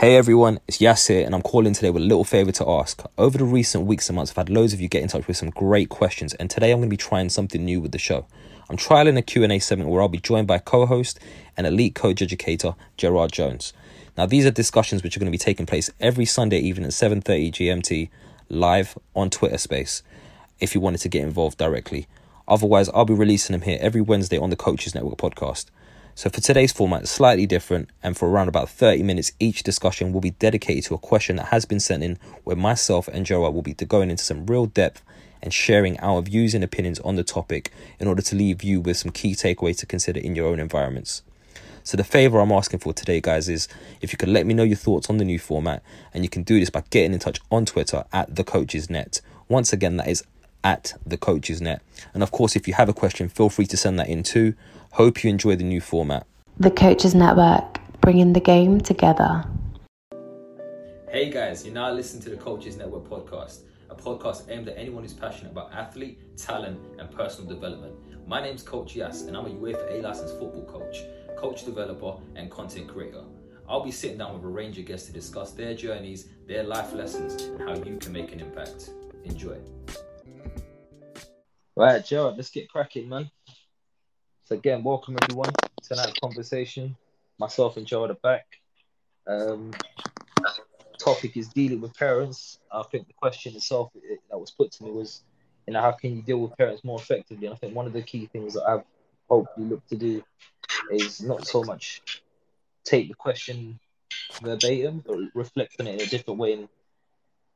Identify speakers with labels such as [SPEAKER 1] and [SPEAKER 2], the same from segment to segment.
[SPEAKER 1] Hey everyone, it's Yasir and I'm calling today with a little favour to ask. Over the recent weeks and months, I've had loads of you get in touch with some great questions and today I'm going to be trying something new with the show. I'm trialing a Q&A segment where I'll be joined by co-host and elite coach educator Gerard Jones. Now these are discussions which are going to be taking place every Sunday evening at 7:30 GMT live on Twitter Space if you wanted to get involved directly. Otherwise, I'll be releasing them here every Wednesday on the Coaches Network podcast. So for today's format, slightly different, and for around about 30 minutes, each discussion will be dedicated to a question that has been sent in, where myself and Gerard will be going into some real depth and sharing our views and opinions on the topic in order to leave you with some key takeaways to consider in your own environments. So the favor I'm asking for today, guys, is if you could let me know your thoughts on the new format, and you can do this by getting in touch on Twitter at the Coaches Net. Once again, that is at the Coaches Net. And of course, if you have a question, feel free to send that in too. Hope you enjoy the new format.
[SPEAKER 2] The Coaches Network, bringing the game together.
[SPEAKER 1] Hey guys, you're now listening to the Coaches Network podcast, a podcast aimed at anyone who's passionate about athlete, talent, and personal development. My name's Coach Yas, and I'm a UEFA A licensed football coach, coach developer, and content creator. I'll be sitting down with a range of guests to discuss their journeys, their life lessons, and how you can make an impact. Enjoy. Right, Gerard, let's get cracking, man. So again, welcome everyone to tonight's conversation. Myself and Joe are back. Um, topic is dealing with parents. I think the question itself that was put to me was, you know, how can you deal with parents more effectively? And I think one of the key things that I've hopefully looked to do is not so much take the question verbatim, but reflect on it in a different way and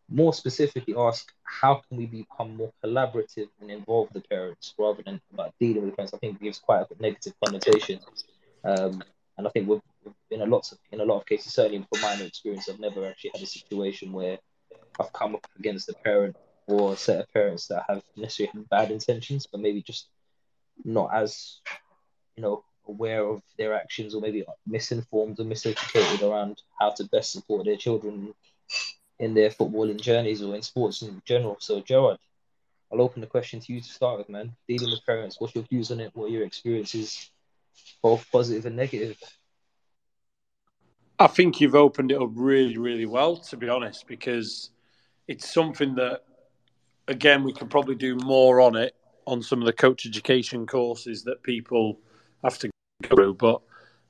[SPEAKER 1] more specifically ask how can we become more collaborative and involve the parents rather than about dealing with the parents. I think gives quite a negative connotation. Um, and I think we've, in a lot of in a lot of cases, certainly from my own experience, I've never actually had a situation where I've come up against a parent or a set of parents that have necessarily had bad intentions, but maybe just not as you know aware of their actions or maybe misinformed or miseducated around how to best support their children in their footballing journeys or in sports in general. So, Gerard, I'll open the question to you to start with, man. Dealing with parents, what's your views on it? What are your experiences, both positive and negative?
[SPEAKER 3] I think you've opened it up really, really well, to be honest, because it's something that, again, we could probably do more on it on some of the coach education courses that people have to go through. But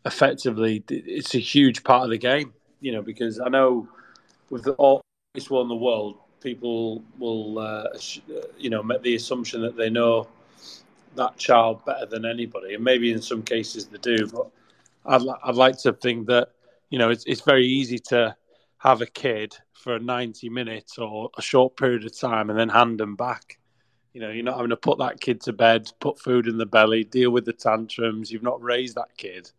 [SPEAKER 3] effectively, it's a huge part of the game, you know, because I know with the oldest one in the world, people will, uh, you know, make the assumption that they know that child better than anybody, and maybe in some cases they do. But I'd, I'd like to think that, you know, it's, it's very easy to have a kid for 90 minutes or a short period of time and then hand them back. You know, you're not having to put that kid to bed, put food in the belly, deal with the tantrums. You've not raised that kid.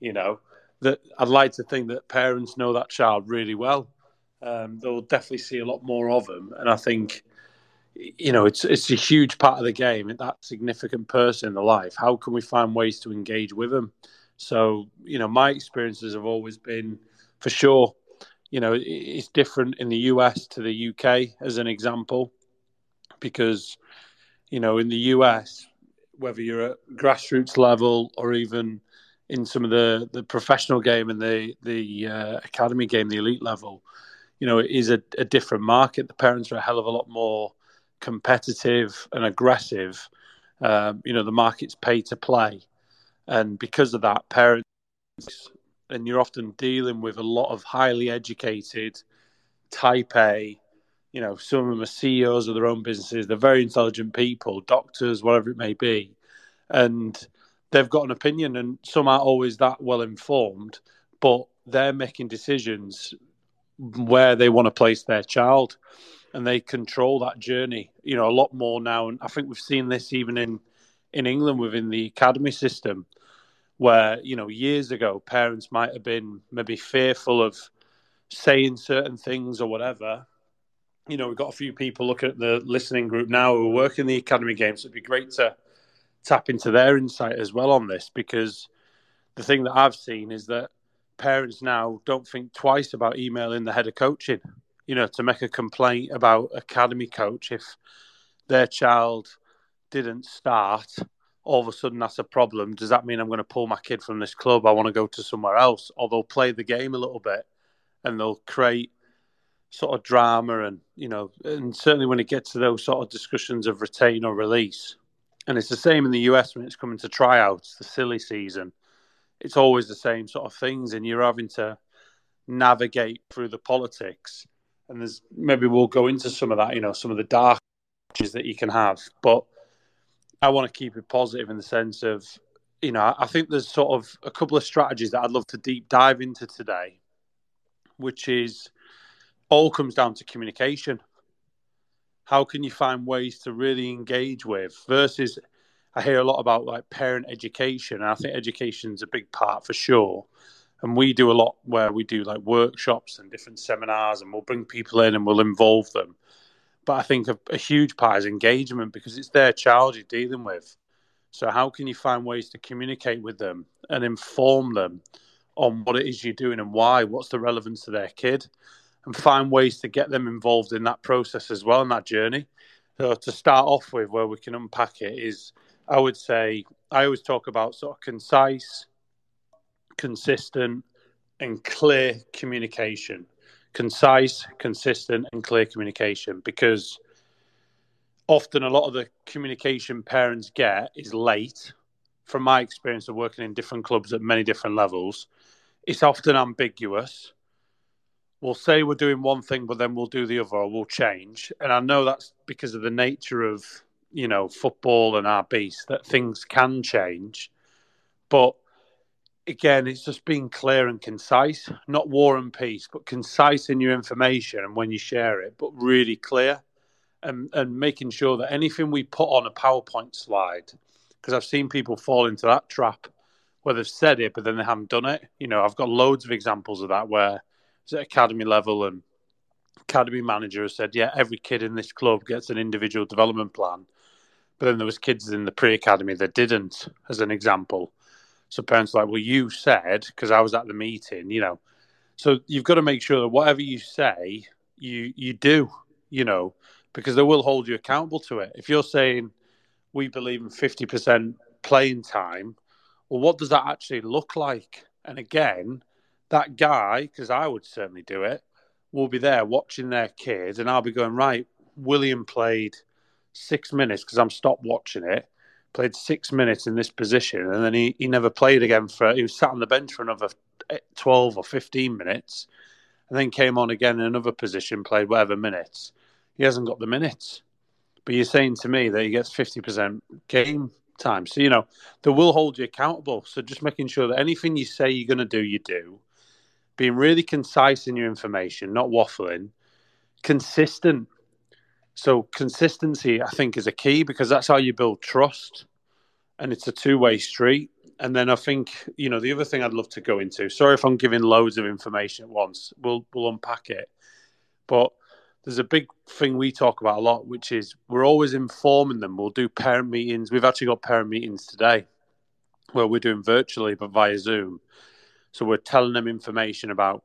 [SPEAKER 3] You know, that I'd like to think that parents know that child really well um, they'll definitely see a lot more of them. And I think, you know, it's it's a huge part of the game. That significant person in the life. How can we find ways to engage with them? So, you know, my experiences have always been, for sure, you know, it's different in the US to the UK, as an example, because, you know, in the US, whether you're at grassroots level or even in some of the, the professional game and the the uh, academy game, the elite level, you know, it is a, a different market. The parents are a hell of a lot more competitive and aggressive. Um, you know, the market's pay to play. And because of that, parents, and you're often dealing with a lot of highly educated, type A, you know, some of them are CEOs of their own businesses. They're very intelligent people, doctors, whatever it may be. And they've got an opinion, and some aren't always that well informed, but they're making decisions where they want to place their child and they control that journey you know a lot more now and i think we've seen this even in in england within the academy system where you know years ago parents might have been maybe fearful of saying certain things or whatever. You know, we've got a few people looking at the listening group now who are working the academy games. It'd be great to tap into their insight as well on this because the thing that I've seen is that parents now don't think twice about emailing the head of coaching, you know, to make a complaint about academy coach if their child didn't start. All of a sudden, that's a problem. Does that mean I'm going to pull my kid from this club? I want to go to somewhere else. Or they'll play the game a little bit and they'll create sort of drama and, you know, and certainly when it gets to those sort of discussions of retain or release, and it's the same in the US when it's coming to tryouts, the silly season. It's always the same sort of things, and you're having to navigate through the politics. And there's maybe we'll go into some of that, you know, some of the dark that you can have. But I want to keep it positive in the sense of, you know, I think there's sort of a couple of strategies that I'd love to deep dive into today, which is all comes down to communication how can you find ways to really engage with versus I hear a lot about like parent education and I think education is a big part for sure. And we do a lot where we do like workshops and different seminars and we'll bring people in and we'll involve them. But I think a, a huge part is engagement because it's their child you're dealing with. So how can you find ways to communicate with them and inform them on what it is you're doing and why? What's the relevance to their kid? And find ways to get them involved in that process as well in that journey. So to start off with, where we can unpack it is, I would say I always talk about sort of concise, consistent, and clear communication. Concise, consistent, and clear communication because often a lot of the communication parents get is late. From my experience of working in different clubs at many different levels, it's often ambiguous we'll say we're doing one thing, but then we'll do the other, or we'll change. And I know that's because of the nature of you know football and our beast that things can change. But again, it's just being clear and concise, not war and peace, but concise in your information and when you share it, but really clear. And, and making sure that anything we put on a PowerPoint slide, because I've seen people fall into that trap where they've said it, but then they haven't done it. You know, I've got loads of examples of that where it's at academy level and academy manager has said, yeah, every kid in this club gets an individual development plan. But then there was kids in the pre-academy that didn't, as an example. So parents like, well, you said because I was at the meeting, you know. So you've got to make sure that whatever you say, you you do, you know, because they will hold you accountable to it. If you're saying we believe in fifty percent playing time, well, what does that actually look like? And again, that guy, because I would certainly do it, will be there watching their kid, and I'll be going, right, William played six minutes because I'm stopped watching it, played six minutes in this position, and then he, he never played again for, he was sat on the bench for another eh, 12 or 15 minutes, and then came on again in another position, played whatever minutes. He hasn't got the minutes. But you're saying to me that he gets 50% game time. So, you know, they will hold you accountable. So just making sure that anything you say you're going to do, you do being really concise in your information, not waffling, consistent. So consistency, I think, is a key because that's how you build trust, and it's a two-way street. And then I think you know the other thing I'd love to go into. Sorry if I'm giving loads of information at once. We'll we'll unpack it, but there's a big thing we talk about a lot, which is we're always informing them. We'll do parent meetings. We've actually got parent meetings today, where we're doing virtually but via Zoom so we're telling them information about,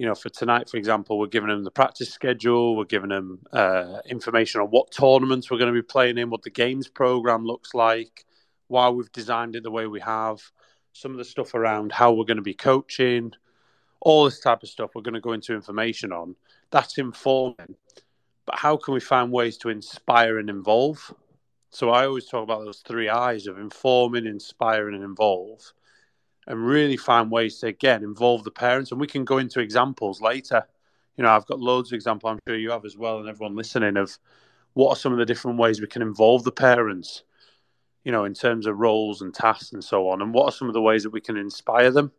[SPEAKER 3] you know, for tonight, for example, we're giving them the practice schedule, we're giving them uh, information on what tournaments we're going to be playing in, what the games program looks like, why we've designed it the way we have, some of the stuff around how we're going to be coaching, all this type of stuff we're going to go into information on. That's informing. But how can we find ways to inspire and involve? So I always talk about those three eyes of informing, inspiring, and involve and really find ways to again involve the parents. And we can go into examples later. You know, I've got loads of examples. I'm sure you have as well, and everyone listening of what are some of the different ways we can involve the parents. You know, in terms of roles and tasks and so on, and what are some of the ways that we can inspire them?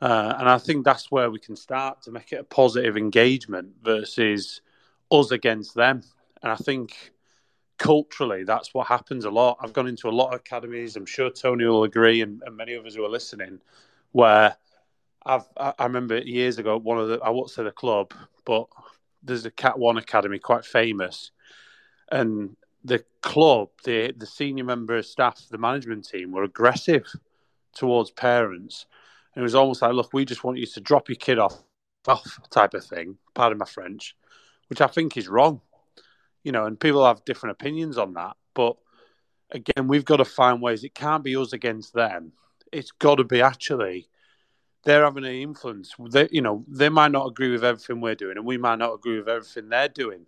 [SPEAKER 3] Uh, and I think that's where we can start to make it a positive engagement versus us against them. And I think culturally, that's what happens a lot. I've gone into a lot of academies. I'm sure Tony will agree, and, and many others who are listening, where I've I remember years ago one of the I won't say the club, but there's a Cat One Academy quite famous, and the club, the the senior member of staff, the management team were aggressive towards parents, and it was almost like, look, we just want you to drop your kid off, off type of thing. Pardon my French, which I think is wrong, you know, and people have different opinions on that, but again, we've got to find ways. It can't be us against them. It's got to be actually they're having an influence. They, you know, they might not agree with everything we're doing, and we might not agree with everything they're doing.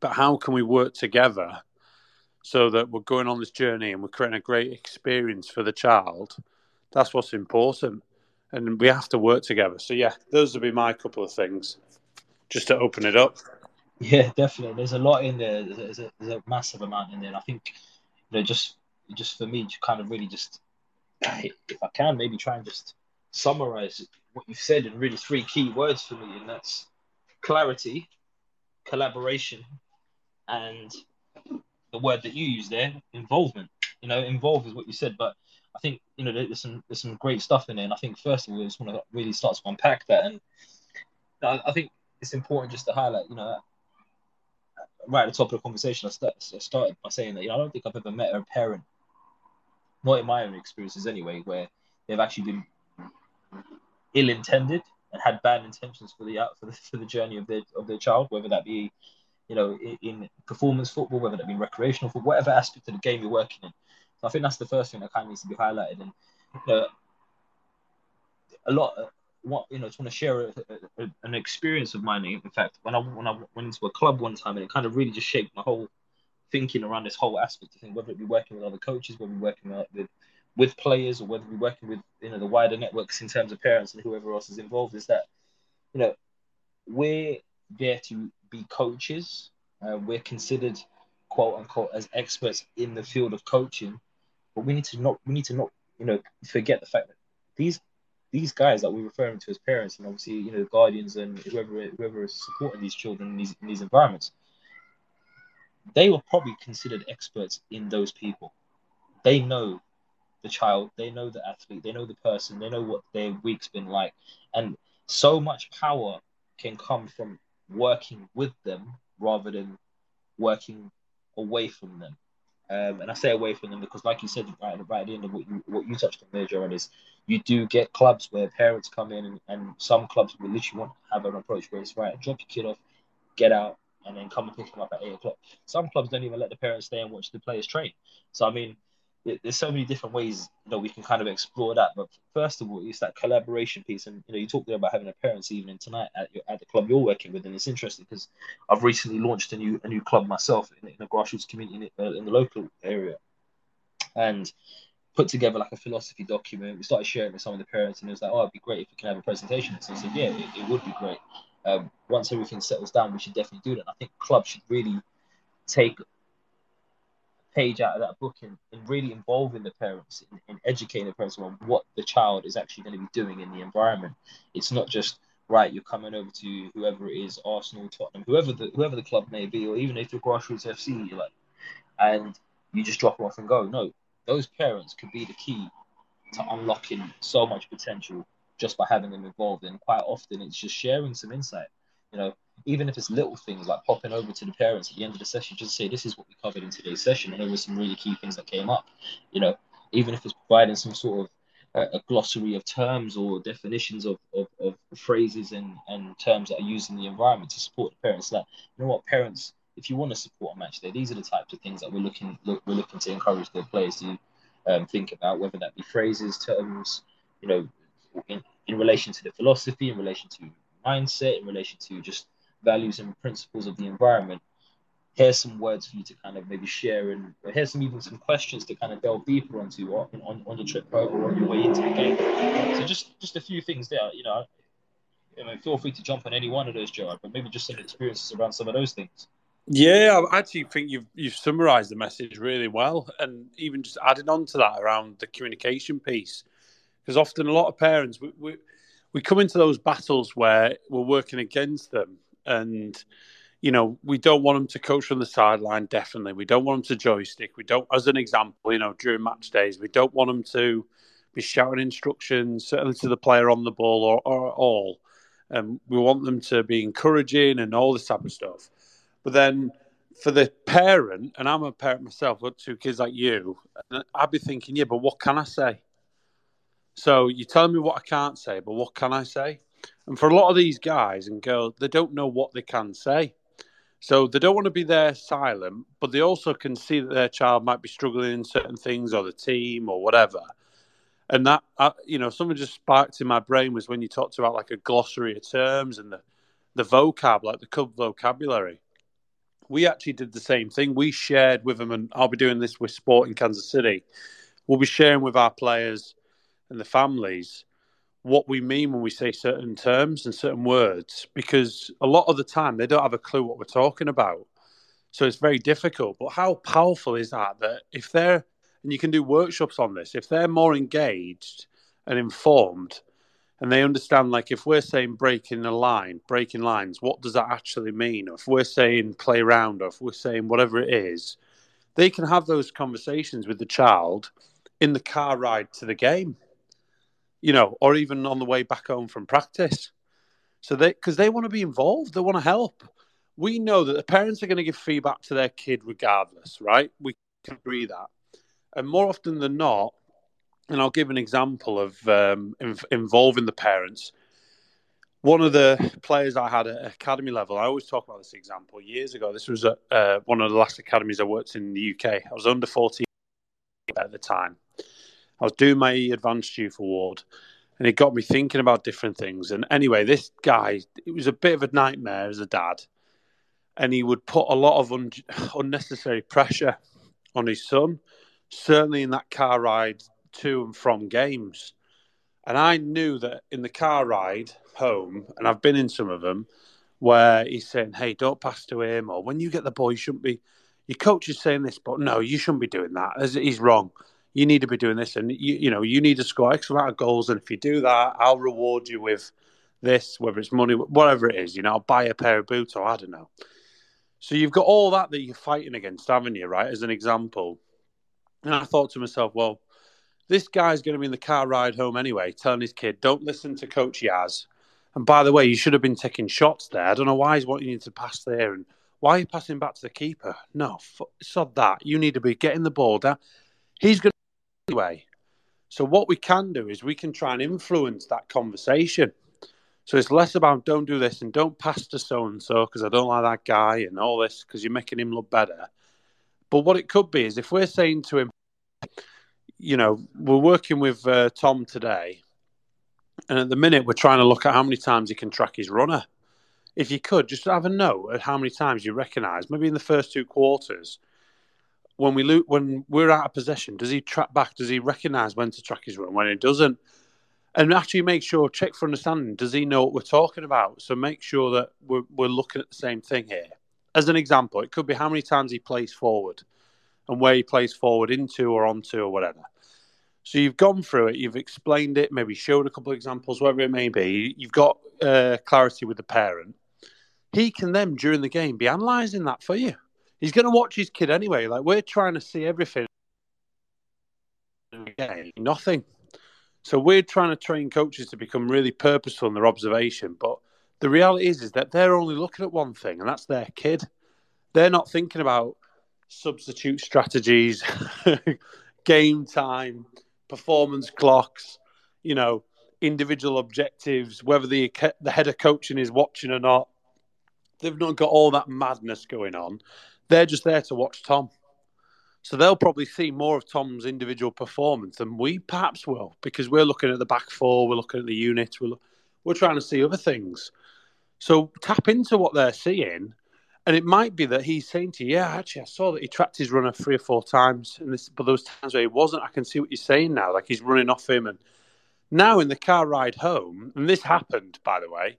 [SPEAKER 3] But how can we work together so that we're going on this journey and we're creating a great experience for the child? That's what's important, and we have to work together. So yeah, those would be my couple of things, just to open it up.
[SPEAKER 1] Yeah, definitely. There's a lot in there. There's a, there's a massive amount in there. And I think, you know, just just for me, to kind of really just, if I can, maybe try and just summarize what you've said in really three key words for me, and that's clarity, collaboration, and the word that you use there, involvement. You know, involve is what you said, but I think you know there's some there's some great stuff in there, and I think first of all, I just want to really start to unpack that, and I, I think it's important just to highlight, you know, right at the top of the conversation, I, start, I started by saying that you know I don't think I've ever met a parent, not in my own experiences anyway, where they've actually been ill-intended and had bad intentions for the uh, for the for the journey of their of their child, whether that be, you know, in, in performance football, whether that be recreational football, whatever aspect of the game you're working in. So I think that's the first thing that kind of needs to be highlighted. And you know, a lot, what you know, just want to share a, a, an experience of mine. In fact, when I when I went into a club one time, and it kind of really just shaped my whole thinking around this whole aspect of thing, whether it be working with other coaches, whether be working with with players or whether we're working with you know the wider networks in terms of parents and whoever else is involved is that you know we're there to be coaches uh, we're considered quote unquote as experts in the field of coaching but we need to not we need to not you know forget the fact that these these guys that we're referring to as parents and obviously you know the guardians and whoever whoever is supporting these children in these in these environments they were probably considered experts in those people they know the child, they know the athlete, they know the person, they know what their week's been like. And so much power can come from working with them rather than working away from them. Um, and I say away from them because, like you said right, right at the end of what you what you touched on there, Jared, is you do get clubs where parents come in, and, and some clubs will literally want to have an approach where it's right, drop your kid off, get out, and then come and pick them up at eight o'clock. Some clubs don't even let the parents stay and watch the players train. So I mean, there's so many different ways you know we can kind of explore that. But first of all, it's that collaboration piece, and you know you talked there about having a parents' evening tonight at your, at the club you're working with, and it's interesting because I've recently launched a new a new club myself in, in a grassroots community in, uh, in the local area, and put together like a philosophy document. We started sharing with some of the parents, and it was like, oh, it'd be great if we can have a presentation. So I said, yeah, it, it would be great. Um, once everything settles down, we should definitely do that. And I think clubs should really take a page out of that book and, and really involving the parents and, and educating the parents on what the child is actually going to be doing in the environment. It's not just right, you're coming over to whoever it is, Arsenal, Tottenham, whoever the whoever the club may be, or even if you're grassroots FC, like, and you just drop them off and go. No, those parents could be the key to unlocking so much potential just by having them involved. And quite often, it's just sharing some insight. You know, even if it's little things like popping over to the parents at the end of the session, just say, this is what we covered in today's session. And there were some really key things that came up. You know, even if it's providing some sort of uh, a glossary of terms or definitions of, of, of phrases and, and terms that are used in the environment to support the parents. Like, you know what, parents, if you want to support a match day, these are the types of things that we're looking look, we're looking to encourage the players to um, think about, whether that be phrases, terms, you know, in, in relation to the philosophy, in relation to mindset, in relation to just values and principles of the environment, here's some words for you to kind of maybe share and here's some even some questions to kind of delve deeper onto on, on, on the trip over on your way into the game. So just just a few things there, you know. You know, feel free to jump on any one of those, Joe, but maybe just some experiences around some of those things.
[SPEAKER 3] Yeah, I actually think you've you've summarised the message really well, and even just adding on to that around the communication piece, because often a lot of parents we, we we come into those battles where we're working against them and you know we don't want them to coach from the sideline. Definitely, we don't want them to joystick. We don't, as an example, you know, during match days, we don't want them to be shouting instructions, certainly to the player on the ball or, or all. Um, we want them to be encouraging and all this type of stuff. But then for the parent, and I'm a parent myself, got two kids like you, I'd be thinking, yeah, but what can I say? So you tell me what I can't say, but what can I say? And for a lot of these guys and girls, they don't know what they can say. So they don't want to be there silent, but they also can see that their child might be struggling in certain things or the team or whatever. And that, uh, you know, something just sparked in my brain was when you talked about like a glossary of terms and the, the vocab, like the vocabulary. We actually did the same thing. We shared with them, and I'll be doing this with Sporting Kansas City. We'll be sharing with our players and the families what we mean when we say certain terms and certain words because a lot of the time they don't have a clue what we're talking about. So it's very difficult. But how powerful is that? That if they're, and you can do workshops on this, if they're more engaged and informed and they understand, like if we're saying breaking a line, breaking lines, what does that actually mean? If we're saying play around, or if we're saying whatever it is, they can have those conversations with the child in the car ride to the game you know, or even on the way back home from practice. So they, because they want to be involved, they want to help. We know that the parents are going to give feedback to their kid regardless, right? We can agree that. And more often than not, and I'll give an example of um, involving the parents. One of the players I had at academy level, I always talk about this example years ago. This was uh, one of the last academies I worked in, in the UK. I was under 14 at the time. I was doing my advanced youth award, and it got me thinking about different things. And anyway, this guy, it was a bit of a nightmare as a dad, and he would put a lot of un- unnecessary pressure on his son, certainly in that car ride to and from games. And I knew that in the car ride home, and I've been in some of them, where he's saying, "Hey, don't pass to him," or "When you get the ball, you shouldn't be." Your coach is saying this, but no, you shouldn't be doing that. He's wrong you need to be doing this, and you, you know you need to score X amount of goals, and if you do that, I'll reward you with this, whether it's money, whatever it is. You know, I'll buy a pair of boots, or I don't know. So you've got all that that you're fighting against, haven't you? Right, as an example. And I thought to myself, well, this guy's going to be in the car ride home anyway, telling his kid, "Don't listen to Coach Yas." And by the way, you should have been taking shots there. I don't know why he's wanting you to pass there, and why are you passing back to the keeper? No, sod that. You need to be getting the ball down. He's going to anyway. So what we can do is we can try and influence that conversation. So it's less about don't do this and don't pass to so and so because I don't like that guy and all this because you're making him look better. But what it could be is if we're saying to him, you know, we're working with uh, Tom today, and at the minute we're trying to look at how many times he can track his runner. If you could just have a note at how many times you recognise, maybe in the first two quarters, when we lo- when we're out of possession, does he track back? Does he recognise when to track his run? When he doesn't, and actually make sure check for understanding. Does he know what we're talking about? So make sure that we're we're looking at the same thing here. As an example, it could be how many times he plays forward, and where he plays forward into or onto or whatever. So you've gone through it, you've explained it, maybe showed a couple of examples, whatever it may be. You've got uh, clarity with the parent. He can then, during the game, be analysing that for you he's going to watch his kid anyway. Like we're trying to see everything. Nothing. So we're trying to train coaches to become really purposeful in their observation. But the reality is, is that they're only looking at one thing, and that's their kid. They're not thinking about substitute strategies, game time, performance clocks, you know, individual objectives, whether the the head of coaching is watching or not. They've not got all that madness going on. They're just there to watch Tom. So they'll probably see more of Tom's individual performance than we perhaps will because we're looking at the back four, we're looking at the unit, we're, we're trying to see other things. So tap into what they're seeing. And it might be that he's saying to you, yeah, actually, I saw that he tracked his runner three or four times. And this, but those times where he wasn't, I can see what you're saying now. Like he's running off him. And now in the car ride home, and this happened, by the way,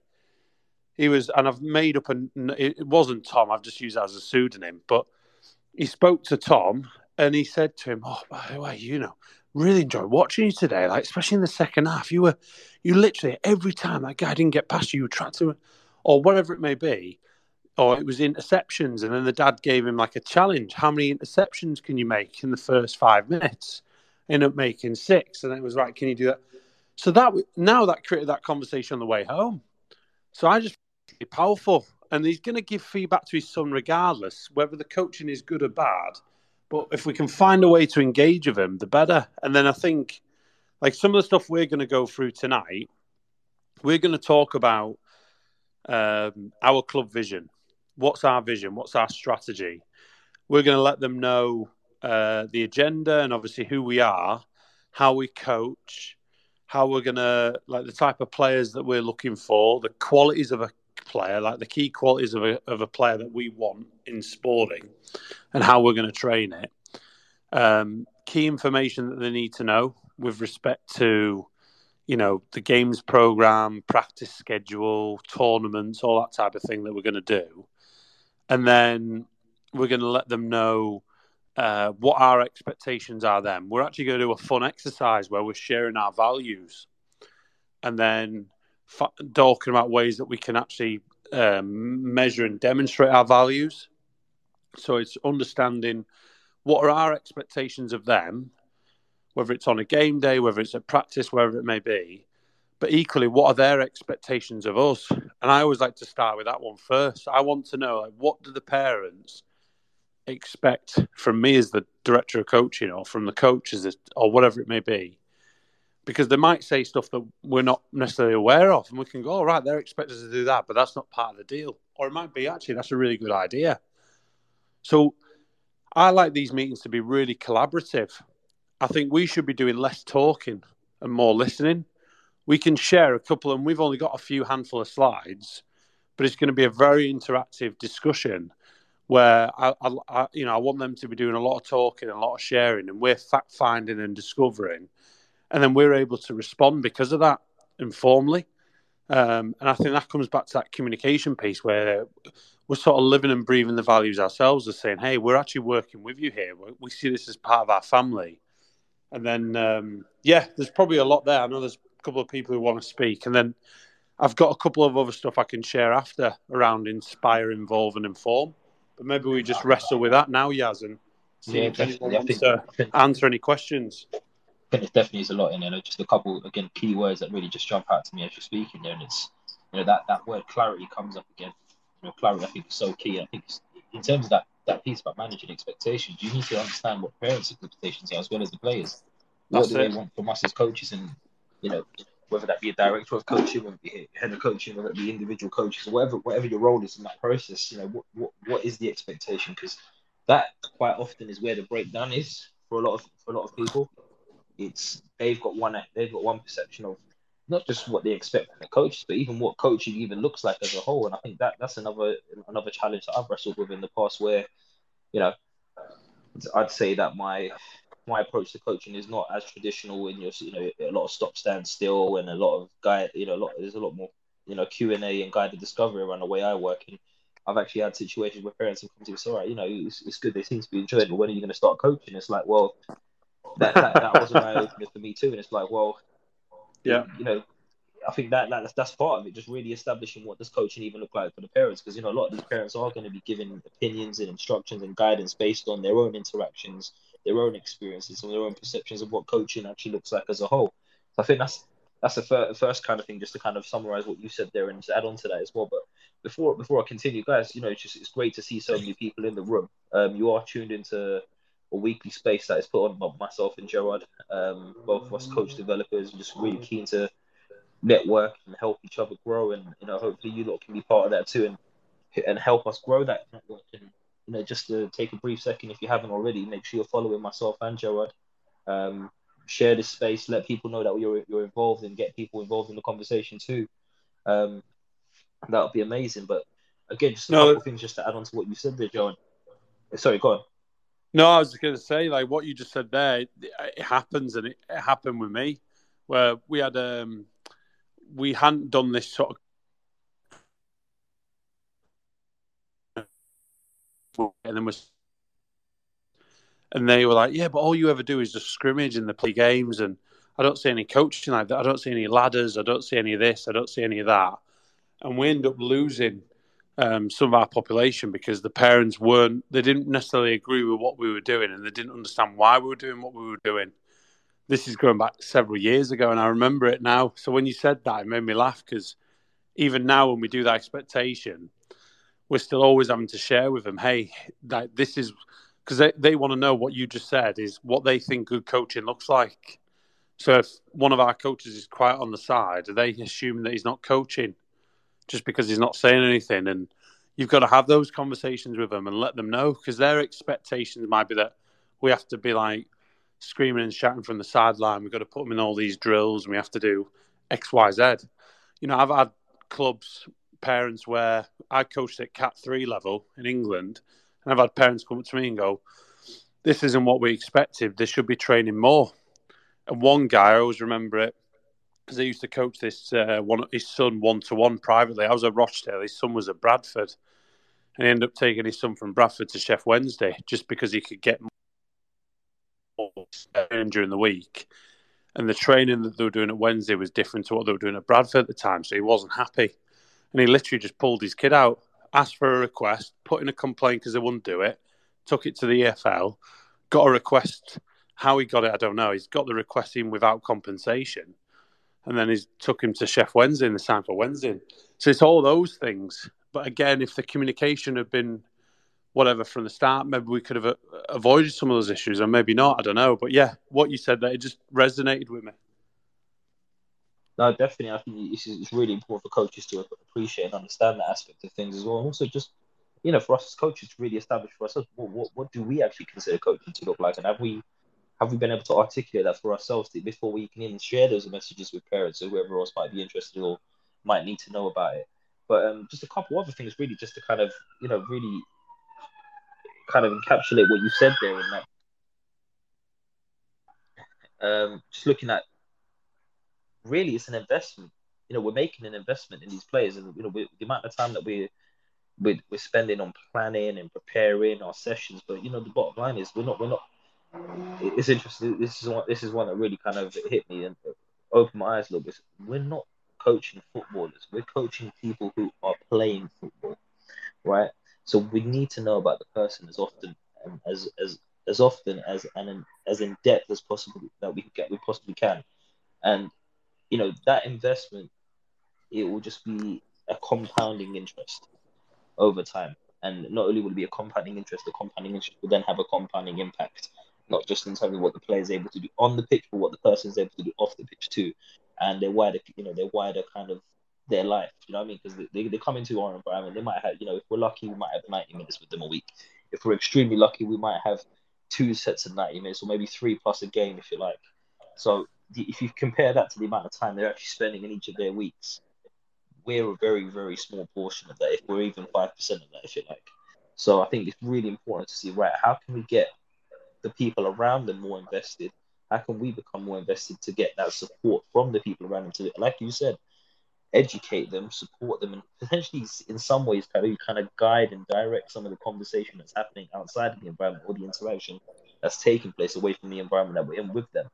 [SPEAKER 3] he was, and I've made up and It wasn't Tom. I've just used that as a pseudonym. But he spoke to Tom, and he said to him, "Oh, by the way, you know, really enjoyed watching you today. Like, especially in the second half, you were, you literally every time that guy didn't get past you, you tracked him, or whatever it may be." Or it was interceptions, and then the dad gave him like a challenge. How many interceptions can you make in the first five minutes? Ended up making six, and it was right. Can you do that? So that now that created that conversation on the way home. So I just be powerful, and he's going to give feedback to his son regardless, whether the coaching is good or bad. But if we can find a way to engage with him, the better. And then I think, like some of the stuff we're going to go through tonight, we're going to talk about um, our club vision. What's our vision? What's our strategy? We're going to let them know uh, the agenda and obviously who we are, how we coach, how we're going to like the type of players that we're looking for, the qualities of a player, like the key qualities of a, of a player that we want in sporting, and how we're going to train it. Um, key information that they need to know with respect to, you know, the games program, practice schedule, tournaments, all that type of thing that we're going to do, and then we're going to let them know uh, what our expectations are. Then we're actually going to do a fun exercise where we're sharing our values, and then talking about ways that we can actually um, measure and demonstrate our values. So it's understanding what are our expectations of them, whether it's on a game day, whether it's at practice, wherever it may be. But equally, what are their expectations of us? And I always like to start with that one first. I want to know like, what do the parents expect from me as the director of coaching, or from the coaches, or whatever it may be because they might say stuff that we're not necessarily aware of, and we can go, "All right, they're expected to do that, but that's not part of the deal." Or it might be actually that's a really good idea. So I like these meetings to be really collaborative. I think we should be doing less talking and more listening. We can share a couple, and we've only got a few handful of slides, but it's going to be a very interactive discussion where I, I, I you know, I want them to be doing a lot of talking and a lot of sharing, and we're fact finding and discovering and then we're able to respond because of that informally. Um, and I think that comes back to that communication piece where we're sort of living and breathing the values ourselves as saying, hey, we're actually working with you here. We see this as part of our family. And then, um, yeah, there's probably a lot there. I know there's couple of people who want to speak. And then I've got a couple of other stuff I can share after around inspire, involve, and inform. But maybe we just wrestle with that now, Yas, and see yeah, if anyone wants to answer any questions I
[SPEAKER 1] think there definitely is a lot in there. Just a couple again key words that really just jump out to me as you're speaking there, and it's you know that that word clarity comes up again. You know, clarity I think is so key. I think in terms of that that piece about managing expectations, you need to understand what parents' expectations are as well as the players. That's what do it. they want from us as coaches, and you know whether that be a director of coaching, whether it be head of coaching, whether it be individual coaches, whatever whatever your role is in that process. You know what what, what is the expectation? Because that quite often is where the breakdown is for a lot of for a lot of people it's they've got one they've got one perception of not just what they expect from the coaches, but even what coaching even looks like as a whole. And I think that that's another another challenge that I've wrestled with in the past, where you know I'd say that my my approach to coaching is not as traditional in your you know a lot of stop stand still and a lot of guy you know a lot there's a lot more you know Q and A and guided discovery around the way I work and I've actually had situations where parents have come to me, all right, you know, it's, it's good, they seem to be enjoying it, but when are you going to start coaching? It's like, well, that, that, that was an eye opener for me too. And it's like, well,
[SPEAKER 3] yeah,
[SPEAKER 1] you know, I think that, that that's part of it, just really establishing what does coaching even look like for the parents, because you know a lot of these parents are going to be giving opinions and instructions and guidance based on their own interactions, their own experiences, and their own perceptions of what coaching actually looks like as a whole. So I think that's that's the fir- first kind of thing, just to kind of summarize what you said there and to add on to that as well. But before before I continue, guys, you know, it's just it's great to see so many people in the room. Um, you are tuned into a weekly space that is put on by myself and Gerard, um, both of us coach developers, and just really keen to network and help each other grow. And you know, hopefully you lot can be part of that too, and and help us grow that network. And you know, just to take a brief second, if you haven't already, make sure you're following myself and Gerard. Um, share this space, let people know that you're you're involved, and get people involved in the conversation too. Um, that would be amazing. But again, just a no. couple things just to add on to what you said there, John. Sorry, go on.
[SPEAKER 3] No, I was going to say, like what you just said there, it, it happens, and it, it, happened with me, where we had um, we hadn't done this sort of, and then was, and they were like, yeah, but all you ever do is just scrimmage and the play games, and I don't see any coaching like that. I don't see any ladders. I don't see any of this. I don't see any of that, and we end up losing um, some of our population because the parents weren't they didn't necessarily agree with what we were doing and they didn't understand why we were doing what we were doing this is going back several years ago, and I remember it now. So when you said that, it made me laugh because even now, when we do that expectation, we're still always having to share with them, hey, that this is because they, they want to know what you just said is what they think good coaching looks like. So if one of our coaches is quiet on the side, are they assuming that he's not coaching just because he's not saying anything? And you've got to have those conversations with them and let them know because their expectations might be that we have to be like screaming and shouting from the sideline. We've got to put them in all these drills and we have to do X, Y, Z. You know, I've had clubs, parents where I coached at Cat 3 level in England, and I've had parents come up to me and go, This isn't what we expected. They should be training more. And one guy, I always remember it, because I used to coach this uh, one his son one to one privately. I was at Rochdale, his son was at Bradford, and he ended up taking his son from Bradford to Sheff Wednesday just because he could get more during the week. And the training that they were doing at Wednesday was different to what they were doing at Bradford at the time, so he wasn't happy. And he literally just pulled his kid out, asked for a request, put in a complaint because they wouldn't do it, took it to the EFL, got a request. How he got it, I don't know. He's got the request in without compensation and then he's took him to Sheff Wednesday in the sign for Wednesday. So it's all those things. But again, if the communication had been whatever from the start, maybe we could have avoided some of those issues, or maybe not. I don't know. But yeah, what you said there, it just resonated with me.
[SPEAKER 1] No, definitely. I think it's, really important for coaches to appreciate and understand that aspect of things as well. And also, just you know, for us as coaches to really establish for ourselves what, what, what do we actually consider coaching to look like, and have we have we been able to articulate that for ourselves before we can even share those messages with parents or whoever else might be interested or might need to know about it? But um, just a couple other things, really, just to kind of you know really kind of encapsulate what you said there in that. Um, just looking at really, it's an investment. You know, we're making an investment in these players, and you know, the amount of time that we're we're, we're spending on planning and preparing our sessions. But you know, the bottom line is we're not we're not it's interesting. This is one. This is one that really kind of hit me and opened my eyes a little bit. We're not coaching footballers. We're coaching people who are playing football, right? So we need to know about the person as often um, as as as often as and as in depth as possible that we get we possibly can, and you know that investment it will just be a compounding interest over time. And not only will it be a compounding interest, the compounding interest will then have a compounding impact not just in terms of what the player is able to do on the pitch, but what the person is able to do off the pitch too, and their wider, you know, their wider kind of their life. You know what I mean? Because they, they come into our environment, they might have, you know, if we're lucky, we might have 90 minutes with them a week. If we're extremely lucky, we might have two sets of 90 minutes, or maybe three plus a game, if you like. So if you compare that to the amount of time they're actually spending in each of their weeks, we're a very, very small portion of that, if we're even 5% of that, if you like. So I think it's really important to see, right, how can we get the people around them more invested? How can we become more invested to get that support from the people around them? To, like you said, educate them, support them, and potentially, in some ways, kind of, kind of guide and direct some of the conversation that's happening outside of the environment or the interaction that's taking place away from the environment that we're in with them.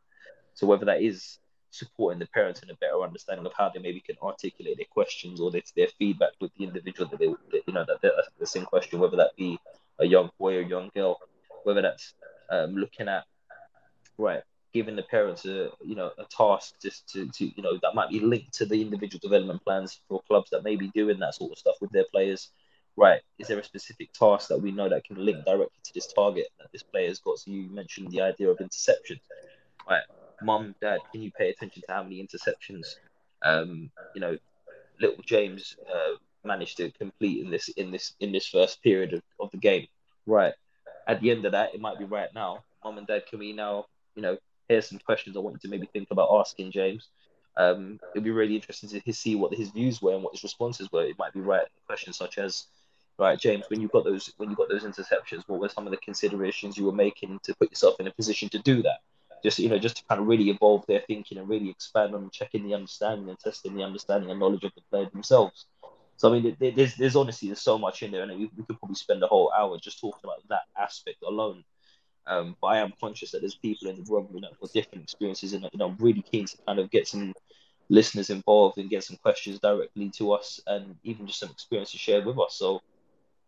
[SPEAKER 1] So whether that is supporting the parents in a better understanding of how they maybe can articulate their questions or their, their feedback with the individual that they, you know, that that's in question, whether that be a young boy or young girl, whether that's um, looking at right giving the parents a you know a task just to, to you know that might be linked to the individual development plans for clubs that may be doing that sort of stuff with their players. Right is there a specific task that we know that can link directly to this target that this player's got? So you mentioned the idea of interception. Right mum dad can you pay attention to how many interceptions um you know little james uh, managed to complete in this in this in this first period of, of the game right at the end of that, it might be right now. Mom and dad, can we now, you know, here's some questions I want you to maybe think about asking James. Um, it'd be really interesting to see what his views were and what his responses were. It might be right questions such as, right, James, when you got those when you got those interceptions, what were some of the considerations you were making to put yourself in a position to do that? Just you know, just to kind of really evolve their thinking and really expand on checking the understanding and testing the understanding and knowledge of the player themselves. So I mean, there's there's honestly there's so much in there, and we, could probably spend a whole hour just talking about that aspect alone. Um, but I am conscious that there's people in the room you know, with different experiences, and you know, I'm really keen to kind of get some listeners involved and get some questions directly to us, and even just some experiences shared with us. So,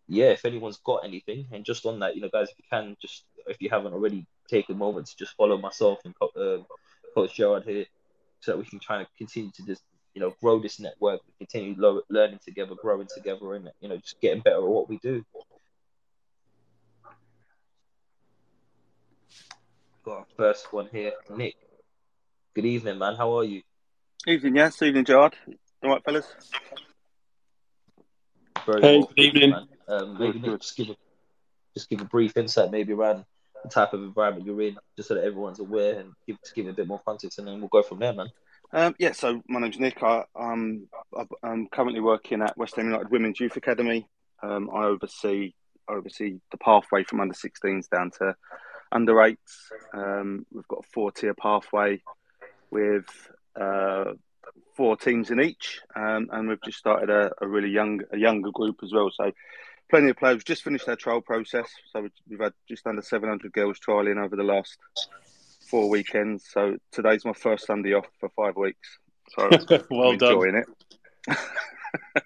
[SPEAKER 1] yeah, if anyone's got anything, and just on that, you know, guys, if you can, just if you haven't already, take a moment to just follow myself and uh, Coach Gerard here, so that we can try to continue to just you know grow this network, continue lo- learning together, growing together, and you know just getting better at what we do. Got our first one here, Nick. Good evening, man. How are you?
[SPEAKER 4] Evening, Yas. Evening, Gerard. All right, fellas.
[SPEAKER 1] Very
[SPEAKER 3] Hey,
[SPEAKER 1] well,
[SPEAKER 3] good evening.
[SPEAKER 1] man. Um, maybe
[SPEAKER 4] Good,
[SPEAKER 1] Nick,
[SPEAKER 4] good.
[SPEAKER 1] just give a just give a brief insight, maybe around the type of environment you're in, just so that everyone's aware, and give give a bit more context, and then we'll go from there, man.
[SPEAKER 4] Um, yeah, so my name's Nick. I, um, I'm currently working at West Ham United Women's Youth Academy. Um, I oversee oversee the pathway from under 16s down to under 8s. Um, we've got a four tier pathway with uh, four teams in each, um, and we've just started a, a really young a younger group as well. So plenty of players. Just finished their trial process, so we've had just under 700 girls trialing over the last four weekends. So today's my first Sunday off for five weeks. So
[SPEAKER 3] well
[SPEAKER 4] I'm
[SPEAKER 3] done.
[SPEAKER 4] enjoying it.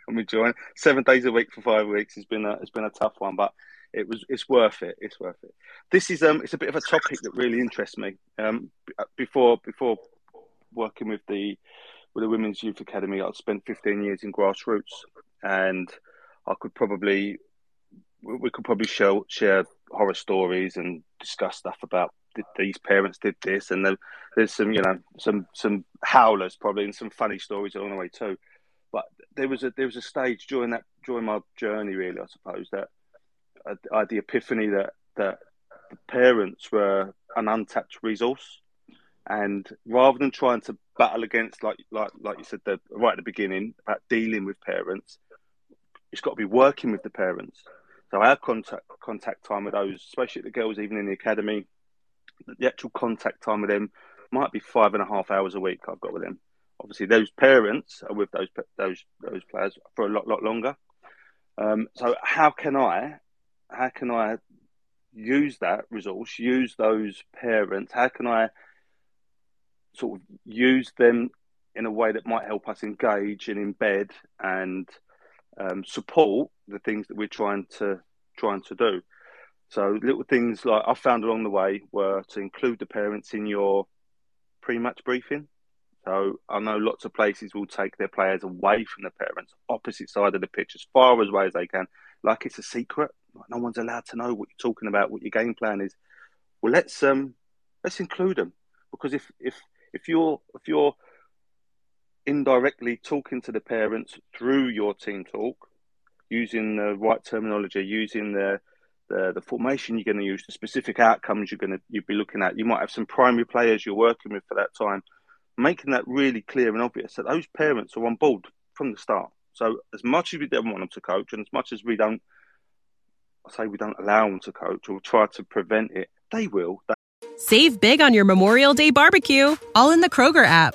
[SPEAKER 4] I'm enjoying it. seven days a week for five weeks. It's been a it's been a tough one, but it was it's worth it. It's worth it. This is um it's a bit of a topic that really interests me. Um, before before working with the with the Women's Youth Academy, I'd spent 15 years in grassroots, and I could probably we could probably show, share horror stories and discuss stuff about these parents did this, and then there's some you know some some howlers probably and some funny stories along the way too. But there was a there was a stage during that during my journey really, I suppose that I, I had the epiphany that that the parents were an untapped resource, and rather than trying to battle against like like like you said the, right at the beginning about dealing with parents, it's got to be working with the parents. So our contact contact time with those, especially the girls even in the academy, the actual contact time with them might be five and a half hours a week. I've got with them. Obviously, those parents are with those those those players for a lot lot longer. Um, so how can I, how can I use that resource, use those parents? How can I sort of use them in a way that might help us engage and embed and um, support the things that we're trying to trying to do. So little things like I found along the way were to include the parents in your pre-match briefing. So I know lots of places will take their players away from the parents, opposite side of the pitch, as far away as they can, like it's a secret. Like no one's allowed to know what you're talking about, what your game plan is. Well, let's um let's include them because if if if you're if you're indirectly talking to the parents through your team talk, using the right terminology, using the the, the formation you're going to use, the specific outcomes you're going to you'd be looking at. You might have some primary players you're working with for that time, making that really clear and obvious that those parents are on board from the start. So as much as we don't want them to coach, and as much as we don't, I say we don't allow them to coach or try to prevent it, they will.
[SPEAKER 5] Save big on your Memorial Day barbecue, all in the Kroger app.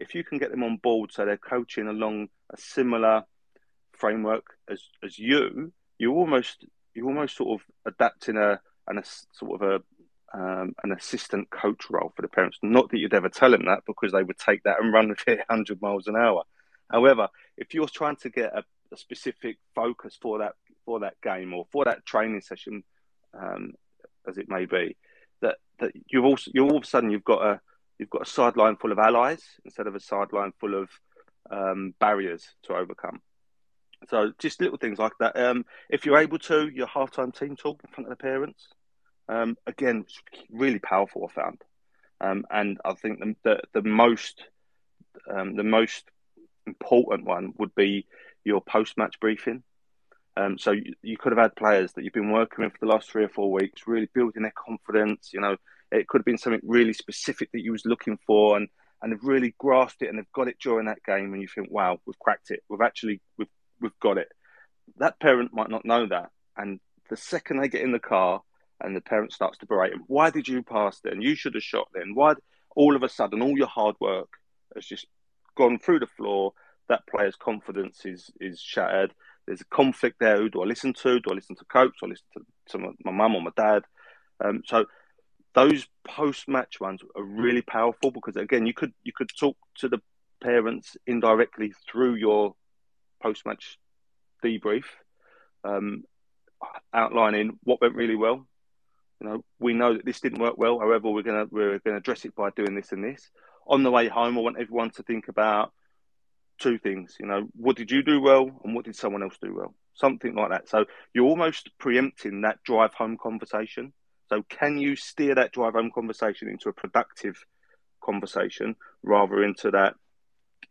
[SPEAKER 4] if you can get them on board so they're coaching along a similar framework as as you, you almost you almost sort of adapting a and a sort of a um, an assistant coach role for the parents. Not that you'd ever tell them that because they would take that and run with it 100 miles an hour. However, if you're trying to get a, a specific focus for that for that game or for that training session, um, as it may be, that that you've also you all of a sudden you've got a you've got a sideline full of allies instead of a sideline full of um, barriers to overcome. So just little things like that. Um, if you're able to, your halftime team talk in front of the parents. Um, again, really powerful. I found, um, and I think the the, the most um, the most important one would be your post match briefing. Um, so you, you could have had players that you've been working with for the last three or four weeks, really building their confidence. You know, it could have been something really specific that you was looking for, and and have really grasped it and have got it during that game. And you think, wow, we've cracked it. We've actually we've we've got it. That parent might not know that, and the second they get in the car and the parent starts to berate them, why did you pass then? You should have shot then. Why? All of a sudden, all your hard work has just gone through the floor. That player's confidence is is shattered. There's a conflict there. Who do I listen to? Do I listen to coach? Do I listen to, my mum or my dad? Um, so those post match ones are really powerful because again, you could you could talk to the parents indirectly through your post match debrief, um, outlining what went really well. You know, we know that this didn't work well. However, we're gonna we're gonna address it by doing this and this. On the way home, I want everyone to think about two things. You know, what did you do well, and what did someone else do well? Something like that. So you're almost preempting that drive home conversation. So can you steer that drive home conversation into a productive conversation rather into that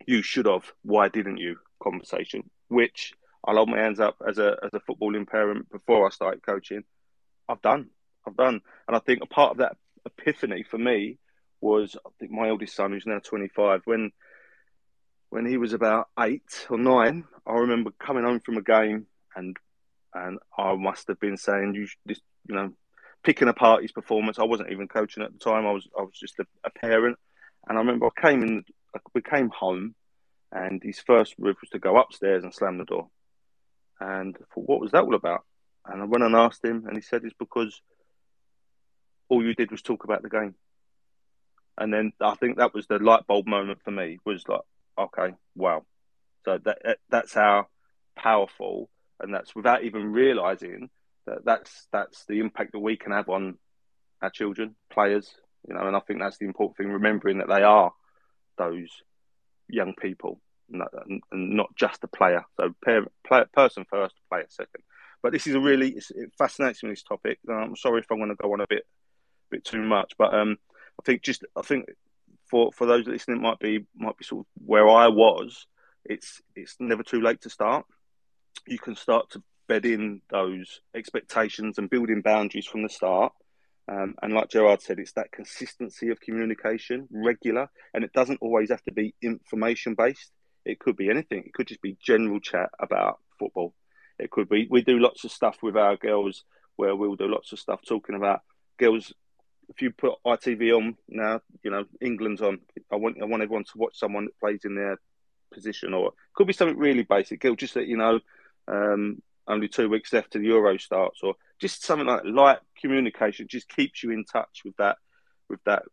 [SPEAKER 4] you should have, why didn't you conversation, which I'll hold my hands up as a as a footballing parent before I started coaching. I've done. I've done. And I think a part of that epiphany for me was I think my oldest son, who's now 25, when when he was about eight or nine, I remember coming home from a game and and I must have been saying, you this, you know, picking apart his performance. I wasn't even coaching at the time. I was I was just a, a parent, and I remember I came in, we came home, and his first move was to go upstairs and slam the door. And I thought, what was that all about? And I went and asked him, and he said it's because all you did was talk about the game. And then I think that was the light bulb moment for me. Was like, okay, wow. So that that's how powerful, and that's without even realizing that's that's the impact that we can have on our children, players. You know, and I think that's the important thing, remembering that they are those young people, and not just a player. So, person first, player second. But this is a really it fascinates me this topic. I'm sorry if I'm going to go on a bit bit too much, but um, I think just I think for for those listening, might be might be sort of where I was. It's it's never too late to start. You can start to bed in those expectations and building boundaries from the start. Um, and like Gerard said, it's that consistency of communication, regular, and it doesn't always have to be information based. It could be anything. It could just be general chat about football. It could be we do lots of stuff with our girls where we'll do lots of stuff talking about girls. If you put ITV on now, you know England's on. I want I want everyone to watch someone that plays in their position, or it could be something really basic. Girl, just that you know, um, only two weeks left to the Euro starts, or just something like light communication just keeps you in touch with that with that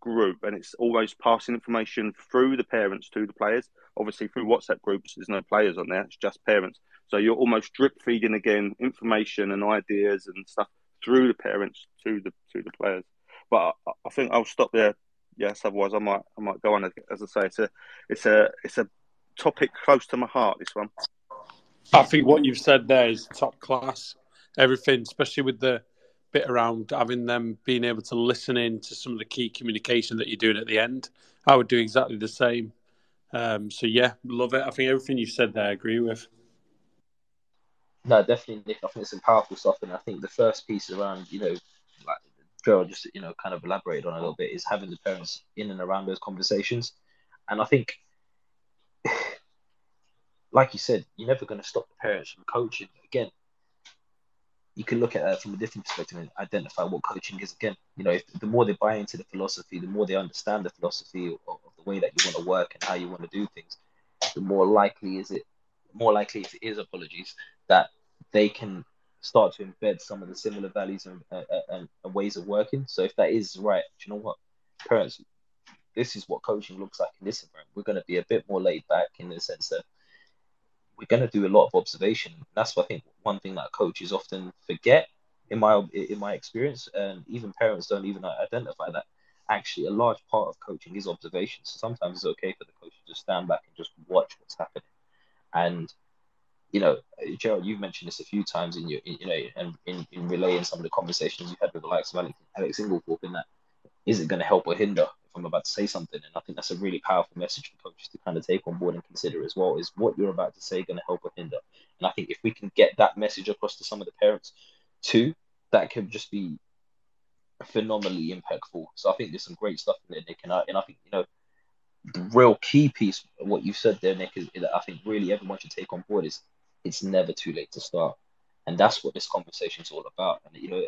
[SPEAKER 4] group, and it's always passing information through the parents to the players. Obviously, through WhatsApp groups, there's no players on there; it's just parents. So you're almost drip feeding again information and ideas and stuff through the parents to the to the players. But I, I think I'll stop there. Yes, otherwise I might I might go on. As I say, it's a it's a it's a topic close to my heart. This one.
[SPEAKER 3] I think what you've said there is top class. Everything, especially with the bit around having them being able to listen in to some of the key communication that you're doing at the end. I would do exactly the same. Um, so yeah, love it. I think everything you've said there, I agree with.
[SPEAKER 1] No, definitely, Nick. I think it's some powerful stuff, and I think the first piece around, you know, like Gerard just you know kind of elaborated on a little bit is having the parents in and around those conversations, and I think like you said, you're never going to stop the parents from coaching. Again, you can look at that from a different perspective and identify what coaching is. Again, you know, if the more they buy into the philosophy, the more they understand the philosophy of, of the way that you want to work and how you want to do things, the more likely is it, more likely it is apologies, that they can start to embed some of the similar values and, and, and ways of working. So if that is right, you know what, parents, this is what coaching looks like in this environment. We're going to be a bit more laid back in the sense that we're going to do a lot of observation. That's what I think one thing that coaches often forget in my in my experience, and even parents don't even identify that. Actually, a large part of coaching is observation. So sometimes it's okay for the coach to just stand back and just watch what's happening. And you know, Gerard, you've mentioned this a few times in your, in, you know, and in, in relaying some of the conversations you had with the likes of Alex, Alex Inglethorpe in that, is it going to help or hinder I'm about to say something. And I think that's a really powerful message for coaches to kind of take on board and consider as well. Is what you're about to say going to help or hinder? And I think if we can get that message across to some of the parents too, that could just be phenomenally impactful. So I think there's some great stuff in there, Nick. And I, and I think, you know, the real key piece, what you said there, Nick, is, that I think really everyone should take on board is it's never too late to start and that's what this conversation is all about. And you know,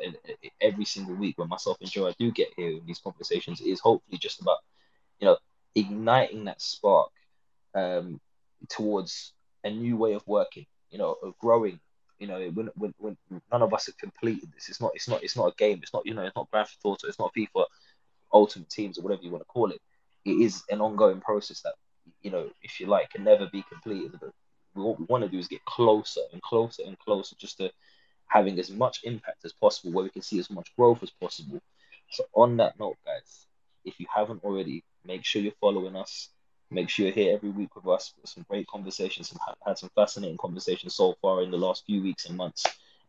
[SPEAKER 1] every single week when myself and Joe I do get here in these conversations is hopefully just about, you know, igniting that spark um, towards a new way of working, you know, of growing. You know, when, when, when none of us have completed this, it's not it's not it's not a game. It's not you know it's not Grand Theft Auto. It's not FIFA Ultimate Teams or whatever you want to call it. It is an ongoing process that you know, if you like, can never be completed. What we want to do is get closer and closer and closer, just to having as much impact as possible, where we can see as much growth as possible. So on that note, guys, if you haven't already, make sure you're following us. Make sure you're here every week with us. Some great conversations, and had some fascinating conversations so far in the last few weeks and months.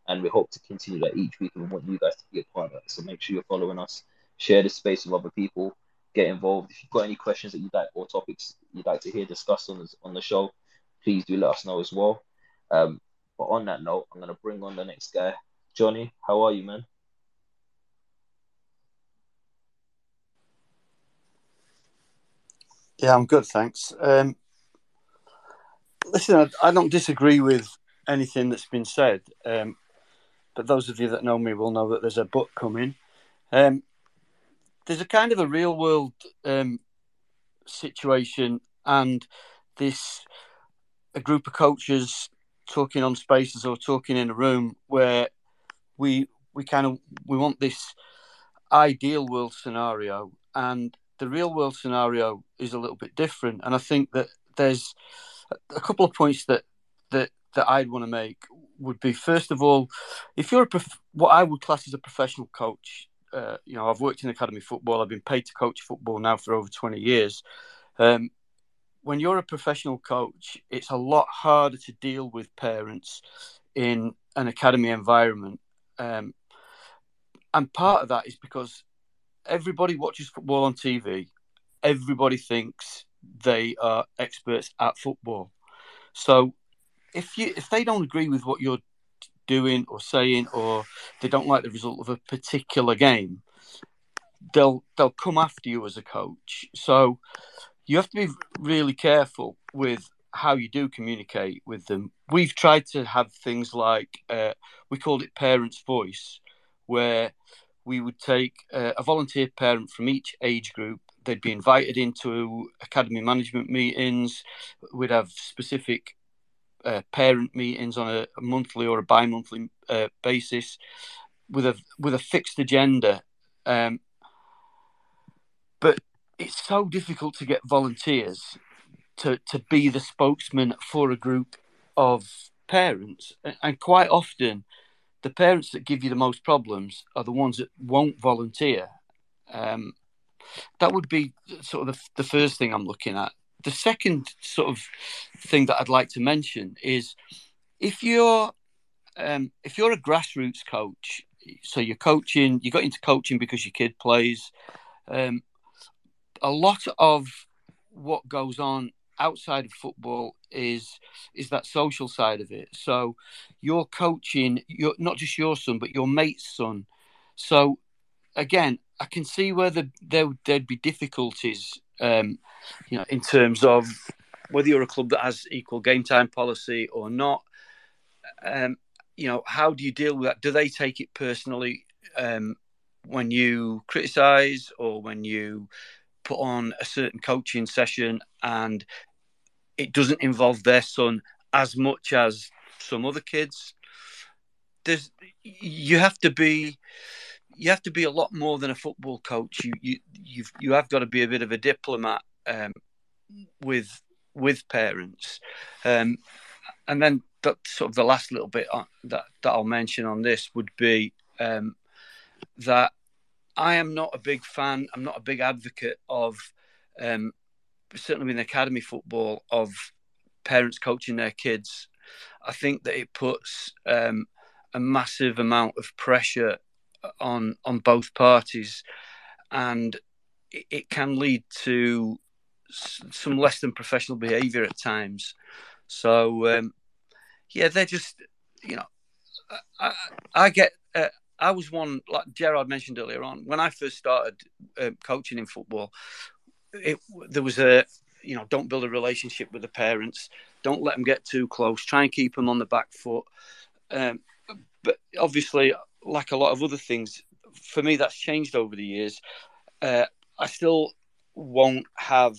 [SPEAKER 1] And we hope to continue that each week, and we want you guys to be a part of it. So make sure you're following us. Share the space with other people. Get involved. If you've got any questions that you'd like or topics you'd like to hear discussed on on the show, please do let us know as well. Um, but on that note, I'm gonna bring on the next guy, Johnny. How are you, man?
[SPEAKER 6] Yeah, I'm good, thanks. Um, listen, I, I, don't disagree with anything that's been said, um, but those of you that know me will know that there's a book coming. Um, there's a kind of a real world um, situation, and this a group of coaches talking on spaces or talking in a room where we we kind of we want this ideal world scenario and the real world scenario is a little bit different. And I think that there's a couple of points that that that I'd want to make would be first of all, if you're a prof- what I would class as a professional coach, uh, you know, I've worked in academy football. I've been paid to coach football now for over twenty years. Um, when you're a professional coach, it's a lot harder to deal with parents in an academy environment. Um, and part of that is because everybody watches football on TV. Everybody thinks they are experts at football. So if you if they don't agree with what you're doing or saying, or they don't like the result of a particular game, they'll they'll come after you as a coach. So you have to be really careful with how you do communicate with them. We've tried to have things like uh, we called it parents' voice, where we would take uh, a volunteer parent from each age group. They'd be invited into academy management meetings. We'd have specific uh, parent meetings on a, monthly or a bi-monthly uh, basis with a with a fixed agenda. Um, it's so difficult to get volunteers to to be the spokesman for a group of parents, and quite often the parents that give you the most problems are the ones that won't volunteer. Um, that would be sort of the, the first thing I'm looking at. The second sort of thing that I'd like to mention is if you're um, if you're a grassroots coach, so you're coaching, you got into coaching because your kid plays. Um, a lot of what goes on outside of football is is that social side of it. So you're coaching your not just your son but your mate's son. So again, I can see where the, there there'd be difficulties, um, you know, in terms of whether you're a club that has equal game time policy or not. Um, you know, how do you deal with that? Do they take it personally um, when you criticise or when you put on a certain coaching session and it doesn't involve their son as much as some other kids. There's you have to be you have to be a lot more than a football coach. You you you've you have got to be a bit of a diplomat um, with with parents, um, and then that sort of the last little bit on, that that I'll mention on this would be um, that I am not a big fan. I'm not a big advocate of um, certainly in academy football of parents coaching their kids. I think that it puts um, a massive amount of pressure on on both parties, and it, it can lead to some less than professional behaviour at times. So um, yeah, they're just you know, I, I get. Uh, I was one like Gerard mentioned earlier on when I first started uh, coaching in football it, there was a you know don't build a relationship with the parents. Don't let them get too close. Try and keep them on the back foot. Um, but obviously like a lot of other things for me that's changed over the years. Uh, i still won't have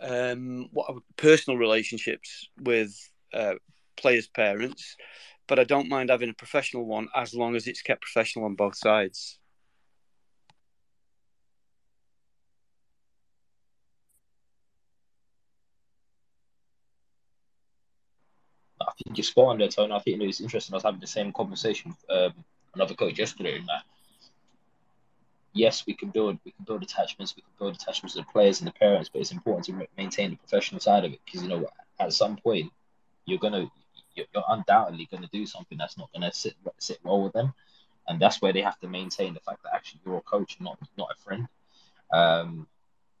[SPEAKER 6] um, what personal relationships with uh, players' parents, but I don't mind having a professional one as long as it's kept professional on both sides.
[SPEAKER 1] I think you're spot on there, Tony. I think it was interesting. I was having the same conversation with um, another coach yesterday, and that yes, we can build we can build attachments, we can build attachments to the players and the parents, but it's important to maintain the professional side of it because you know at some point you're gonna you're, you're undoubtedly gonna do something that's not gonna sit sit well with them, and that's where they have to maintain the fact that actually you're a coach, not not a friend. Um,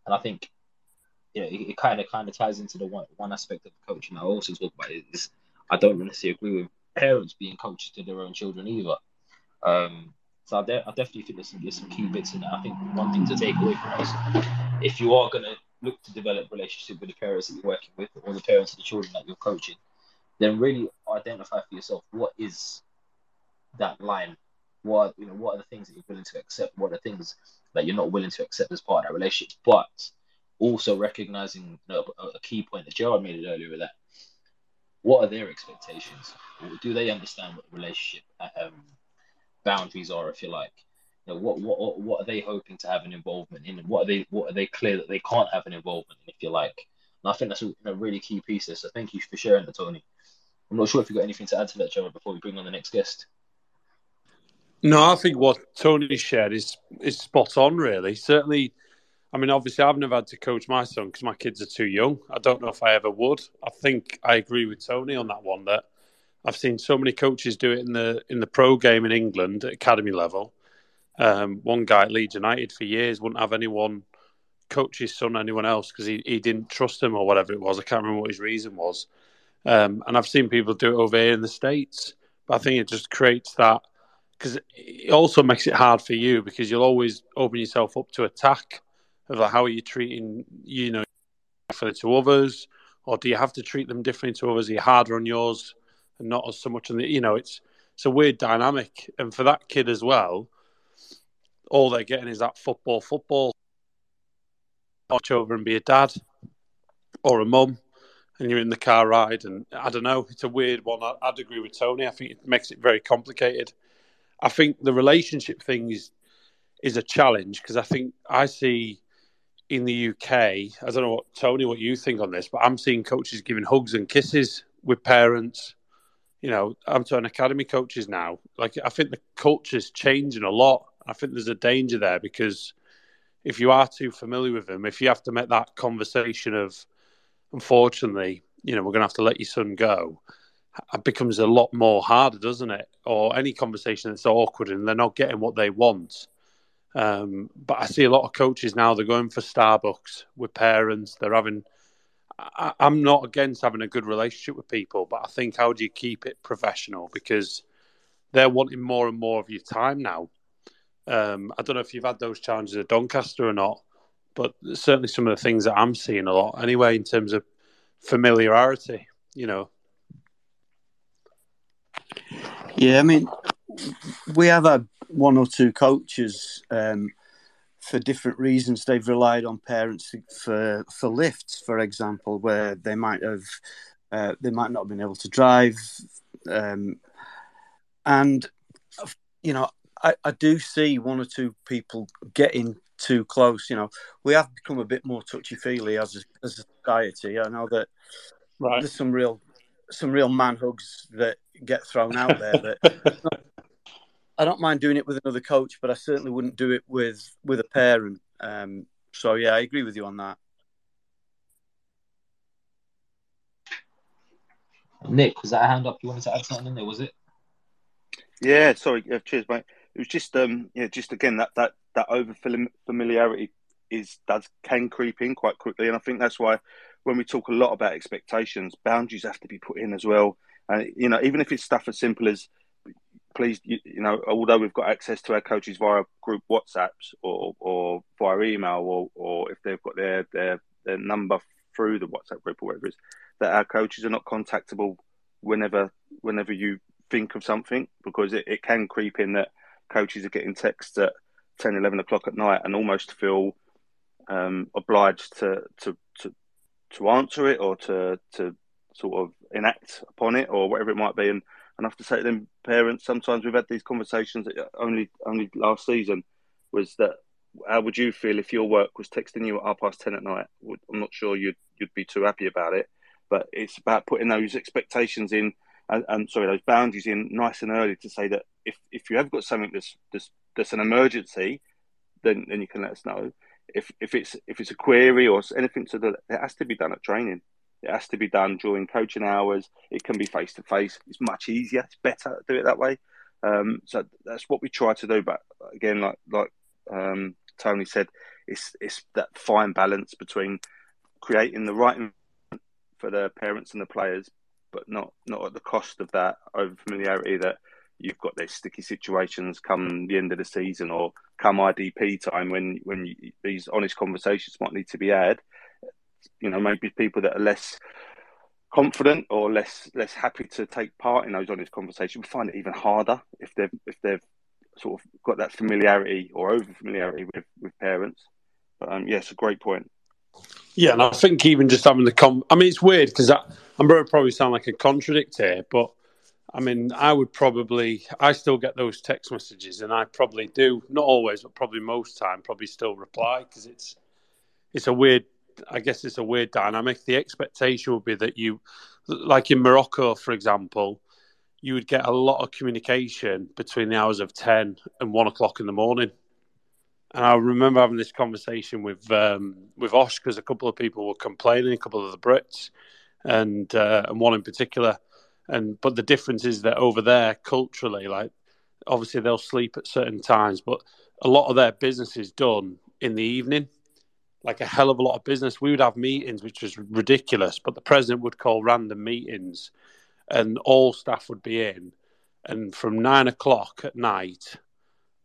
[SPEAKER 1] and I think you know, it kind of kind of ties into the one one aspect of coaching I also talk about is I don't necessarily agree with parents being coaches to their own children either. Um, so I, de- I, definitely think there's some, there's some key bits in there. I think one thing to take away from us, if you are going to look to develop relationship with the parents that you're working with or the parents of the children that you're coaching, then really identify for yourself what is that line. What you know, what are the things that you're willing to accept? What are the things that you're not willing to accept as part of that relationship? But also recognizing you know, a, key point that Gerard made earlier with that what are their expectations? Do they understand what the relationship um, boundaries are, if you like. You know, what what what are they hoping to have an involvement in? What are they what are they clear that they can't have an involvement in, if you like? And I think that's a, a really key piece. There. So thank you for sharing that, Tony. I'm not sure if you've got anything to add to that, Trevor, before we bring on the next guest.
[SPEAKER 3] No, I think what Tony shared is is spot on. Really, certainly. I mean, obviously, I've never had to coach my son because my kids are too young. I don't know if I ever would. I think I agree with Tony on that one. That I've seen so many coaches do it in the in the pro game in England at academy level. Um, one guy at Leeds United for years wouldn't have anyone coach his son, anyone else, because he, he didn't trust him or whatever it was. I can't remember what his reason was. Um, and I've seen people do it over here in the States. But I think it just creates that because it also makes it hard for you because you'll always open yourself up to attack of like, how are you treating, you know, to others, or do you have to treat them differently to others? Are you harder on yours? and not as so much on the you know it's it's a weird dynamic and for that kid as well all they're getting is that football football watch over and be a dad or a mum and you're in the car ride and I don't know it's a weird one I, would agree with Tony I think it makes it very complicated I think the relationship thing is is a challenge because I think I see in the UK I don't know what Tony what you think on this but I'm seeing coaches giving hugs and kisses with parents you know, I'm an academy coaches now. Like, I think the culture's changing a lot. I think there's a danger there because if you are too familiar with them, if you have to make that conversation of, unfortunately, you know, we're going to have to let your son go, it becomes a lot more harder, doesn't it? Or any conversation that's awkward and they're not getting what they want. Um, but I see a lot of coaches now, they're going for Starbucks with parents, they're having I, am not against having a good relationship with people, but I think how do you keep it professional because they're wanting more and more of your time now. Um, I don't know if you've had those challenges at Doncaster or not, but certainly some of the things that I'm seeing a lot anyway in terms of familiarity. You know.
[SPEAKER 6] Yeah, I mean, we have had one or two coaches um, for different reasons, they've relied on parents for for lifts, for example, where they might have uh, they might not have been able to drive, um, and you know, I, I do see one or two people getting too close. You know, we have become a bit more touchy feely as a, as a society. I know that right. there's some real some real man hugs that get thrown out there, but I don't mind doing it with another coach, but I certainly wouldn't do it with with a parent. Um, so yeah, I agree with you on that.
[SPEAKER 1] Nick, was that a hand up? You wanted to add something in there? Was it?
[SPEAKER 4] Yeah, sorry. Uh, cheers, mate. It was just um, yeah, just again that that that over familiarity is does can creep in quite quickly, and I think that's why when we talk a lot about expectations, boundaries have to be put in as well. And you know, even if it's stuff as simple as please, you, you, know, although we've got access to our coaches via group WhatsApps or, or via email or, or if they've got their, their, their number through the WhatsApp group or whatever it is, that our coaches are not contactable whenever whenever you think of something because it, it can creep in that coaches are getting texts at 10, 11 o'clock at night and almost feel um, obliged to, to to to answer it or to to sort of enact upon it or whatever it might be. And, and I have to say to them, parents, sometimes we've had these conversations only only last season was that how would you feel if your work was texting you at half past ten at night? I'm not sure you'd you'd be too happy about it, but it's about putting those expectations in and, and sorry those boundaries in nice and early to say that if if you have got something that's that's, that's an emergency, then then you can let us know. If if it's if it's a query or anything to the, it has to be done at training. It has to be done during coaching hours. It can be face to face. It's much easier. It's better to do it that way. Um, so that's what we try to do. But again, like like um, Tony said, it's it's that fine balance between creating the right for the parents and the players, but not not at the cost of that over familiarity that you've got these sticky situations come the end of the season or come IDP time when when you, these honest conversations might need to be had. You know, maybe people that are less confident or less less happy to take part in those honest conversations find it even harder if they've if they've sort of got that familiarity or over familiarity with, with parents. But um, yes, a great point.
[SPEAKER 3] Yeah, and I think even just having the com, I mean, it's weird because I'm going to probably sound like a contradict here, but I mean, I would probably, I still get those text messages, and I probably do, not always, but probably most time, probably still reply because it's, it's a weird, I guess it's a weird dynamic. The expectation would be that you, like in Morocco, for example, you would get a lot of communication between the hours of 10 and 1 o'clock in the morning. And I remember having this conversation with um, with Osh because a couple of people were complaining, a couple of the Brits, and uh, and one in particular. And but the difference is that over there, culturally, like obviously they'll sleep at certain times, but a lot of their business is done in the evening. Like a hell of a lot of business. We would have meetings, which was ridiculous, but the president would call random meetings and all staff would be in. And from nine o'clock at night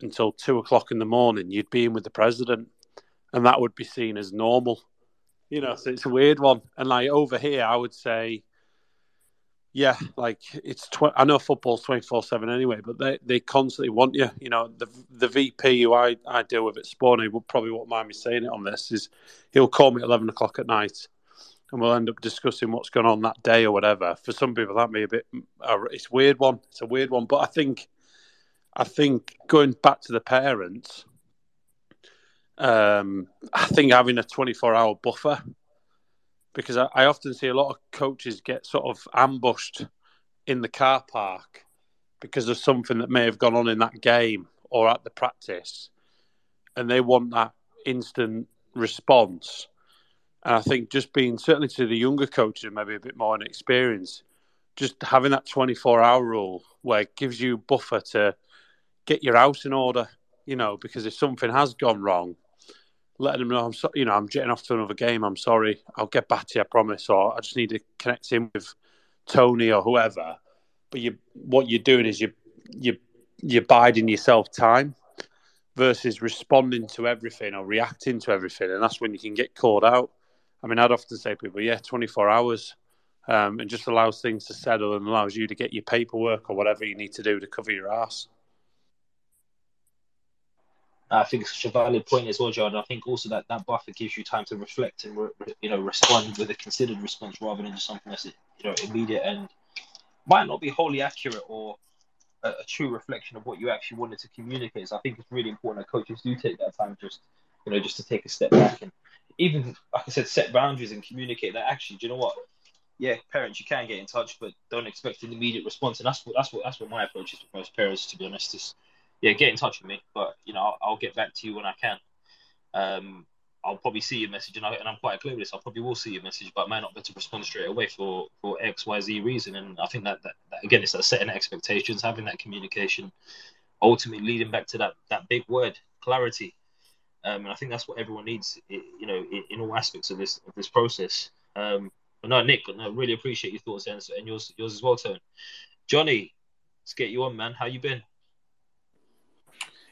[SPEAKER 3] until two o'clock in the morning, you'd be in with the president, and that would be seen as normal. You know, so it's a weird one. And like over here, I would say, yeah, like it's. Tw- I know football's twenty four seven anyway, but they, they constantly want you. You know, the the VP who I, I deal with at Sporting, will probably won't mind me saying it on this, is he'll call me at eleven o'clock at night and we'll end up discussing what's going on that day or whatever. For some people, that may be a bit. Uh, it's weird one. It's a weird one, but I think, I think going back to the parents, um, I think having a twenty-four hour buffer, because I, I often see a lot of coaches get sort of ambushed in the car park because of something that may have gone on in that game or at the practice, and they want that instant response. And I think just being certainly to the younger coaches, maybe a bit more inexperienced, just having that 24 hour rule where it gives you buffer to get your house in order, you know, because if something has gone wrong, letting them know I'm so, you know, I'm jetting off to another game. I'm sorry. I'll get back to you, I promise. Or I just need to connect in with Tony or whoever. But you, what you're doing is you, you, you're biding yourself time versus responding to everything or reacting to everything, and that's when you can get caught out. I mean, I'd often say to people, yeah, 24 hours. Um, and just allows things to settle and allows you to get your paperwork or whatever you need to do to cover your ass.
[SPEAKER 1] I think it's such a valid point as well, John. I think also that that buffer gives you time to reflect and re, you know respond with a considered response rather than just something that's you know immediate and might not be wholly accurate or a, a true reflection of what you actually wanted to communicate. So I think it's really important that coaches do take that time just you know just to take a step back and even like I said, set boundaries and communicate that actually, do you know what? Yeah, parents, you can get in touch, but don't expect an immediate response. And that's what that's what that's what my approach is with most parents. To be honest, yeah, get in touch with me, but you know, I'll, I'll get back to you when I can. Um, I'll probably see your message, and, I, I'm quite clear with this. I probably will see your message, but I might not be able to respond straight away for for X, Y, Z reason. And I think that, that, that again, it's that setting expectations, having that communication, ultimately leading back to that that big word, clarity. Um, and I think that's what everyone needs, you know, in, in all aspects of this of this process. Um, but no, Nick, no, really appreciate your thoughts and, and yours yours as well, Tone. Johnny, let's get you on, man. How you been?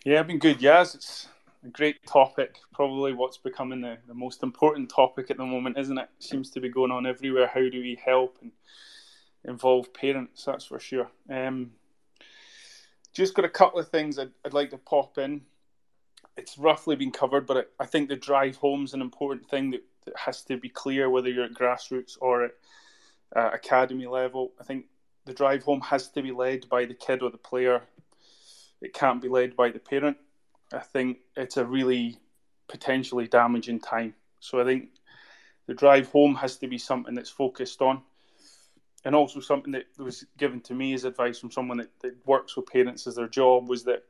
[SPEAKER 7] Yeah, I've been good. Yes, it's a great topic. Probably what's becoming the, the most important topic at the moment, isn't it? Seems to be going on everywhere. How do we help and involve parents? That's for sure. Um, just got a couple of things I'd, I'd like to pop in. it's roughly been covered, but I think the drive home is an important thing that, that has to be clear whether you're at grassroots or at uh, academy level. I think the drive home has to be led by the kid or the player. It can't be led by the parent. I think it's a really potentially damaging time. So I think the drive home has to be something that's focused on. And also something that was given to me as advice from someone that, that works with parents as their job was that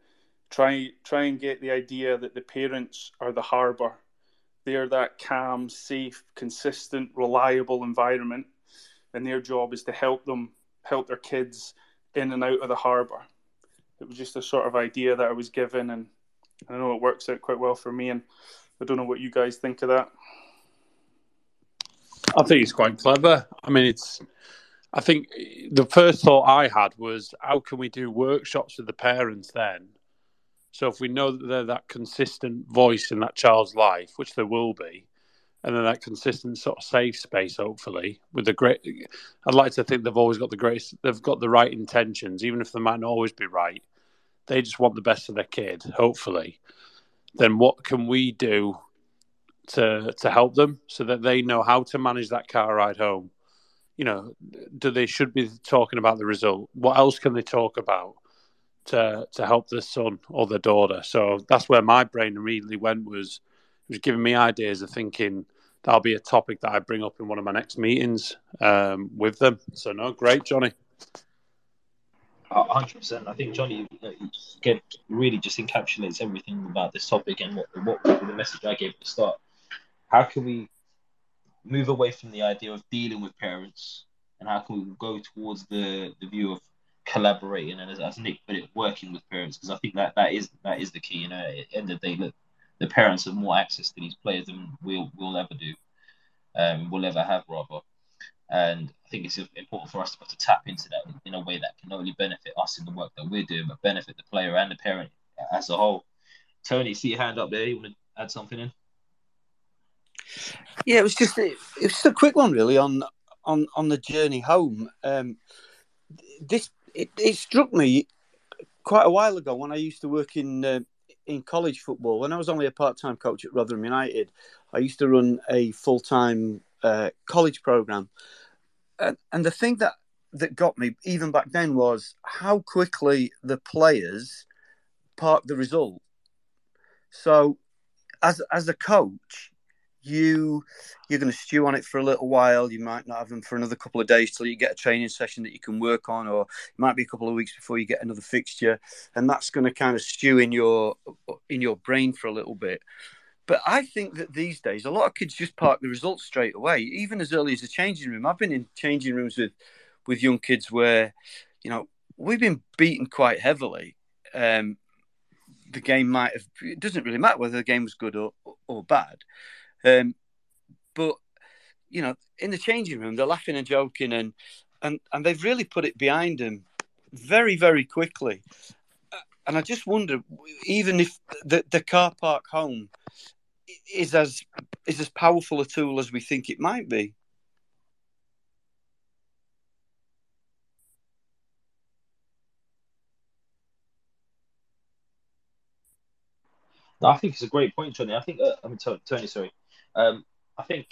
[SPEAKER 7] try try and get the idea that the parents are the harbour. They're that calm, safe, consistent, reliable environment, and their job is to help them help their kids in and out of the harbour. It was just a sort of idea that I was given, and I know it works out quite well for me. And I don't know what you guys think of that.
[SPEAKER 3] I think it's quite clever. I mean, it's. I think the first thought I had was, how can we do workshops with the parents then? So if we know that they're that consistent voice in that child's life, which there will be, and then that consistent sort of safe space, hopefully, with the great. I'd like to think they've always got the greatest. They've got the right intentions, even if they might not always be right. They just want the best for their kid, hopefully. Then what can we do to to help them so that they know how to manage that car ride home? You know, do they should be talking about the result? What else can they talk about to to help their son or their daughter? So that's where my brain immediately went was was giving me ideas of thinking that'll be a topic that I bring up in one of my next meetings um, with them. So no, great, Johnny.
[SPEAKER 1] hundred percent. I think Johnny again really just encapsulates everything about this topic and what, what the message I gave at the start. How can we move away from the idea of dealing with parents, and how can we go towards the the view of collaborating and as, as Nick put it, working with parents? Because I think that that is that is the key. You know, at the end of the day, look, the parents have more access to these players than we'll we'll ever do, um, we'll ever have rather. And I think it's important for us to, to tap into that in a way that can not only benefit us in the work that we're doing, but benefit the player and the parent as a whole. Tony, see your hand up there. You want to add something in?
[SPEAKER 6] Yeah, it was just it, was just a quick one, really, on on on the journey home. Um, this it, it struck me quite a while ago when I used to work in uh, in college football, when I was only a part time coach at Rotherham United, I used to run a full time uh, college program. And, and the thing that, that got me, even back then, was how quickly the players parked the result. So, as, as a coach, you you're going to stew on it for a little while. You might not have them for another couple of days till you get a training session that you can work on, or it might be a couple of weeks before you get another fixture, and that's going to kind of stew in your in your brain for a little bit. But I think that these days a lot of kids just park the results straight away, even as early as the changing room. I've been in changing rooms with with young kids where, you know, we've been beaten quite heavily. Um, the game might have. It doesn't really matter whether the game was good or or bad. Um, but you know, in the changing room, they're laughing and joking, and and and they've really put it behind them very very quickly. And I just wonder, even if the the car park home is as is as powerful a tool as we think it might be.
[SPEAKER 1] I think it's a great point, Johnny. I think uh, I mean Tony, sorry. Um, I think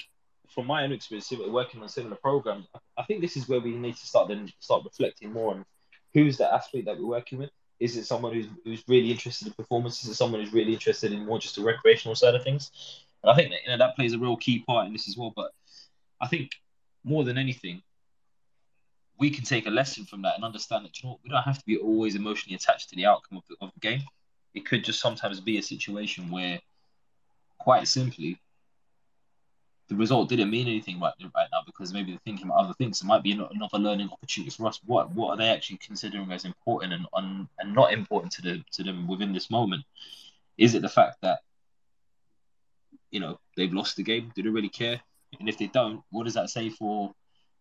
[SPEAKER 1] from my own experience working on similar programs, I think this is where we need to start then start reflecting more on who's the athlete that we're working with. Is it someone who's who's really interested in performance? Is it someone who's really interested in more just the recreational side of things? And I think that you know that plays a real key part in this as well. But I think more than anything, we can take a lesson from that and understand that you know we don't have to be always emotionally attached to the outcome of the, of the game. It could just sometimes be a situation where, quite simply, the result didn't mean anything right, right now because maybe they're thinking about other things. It might be another learning opportunity for us. What what are they actually considering as important and un, and not important to the to them within this moment? Is it the fact that you know they've lost the game? Do they really care? And if they don't, what does that say for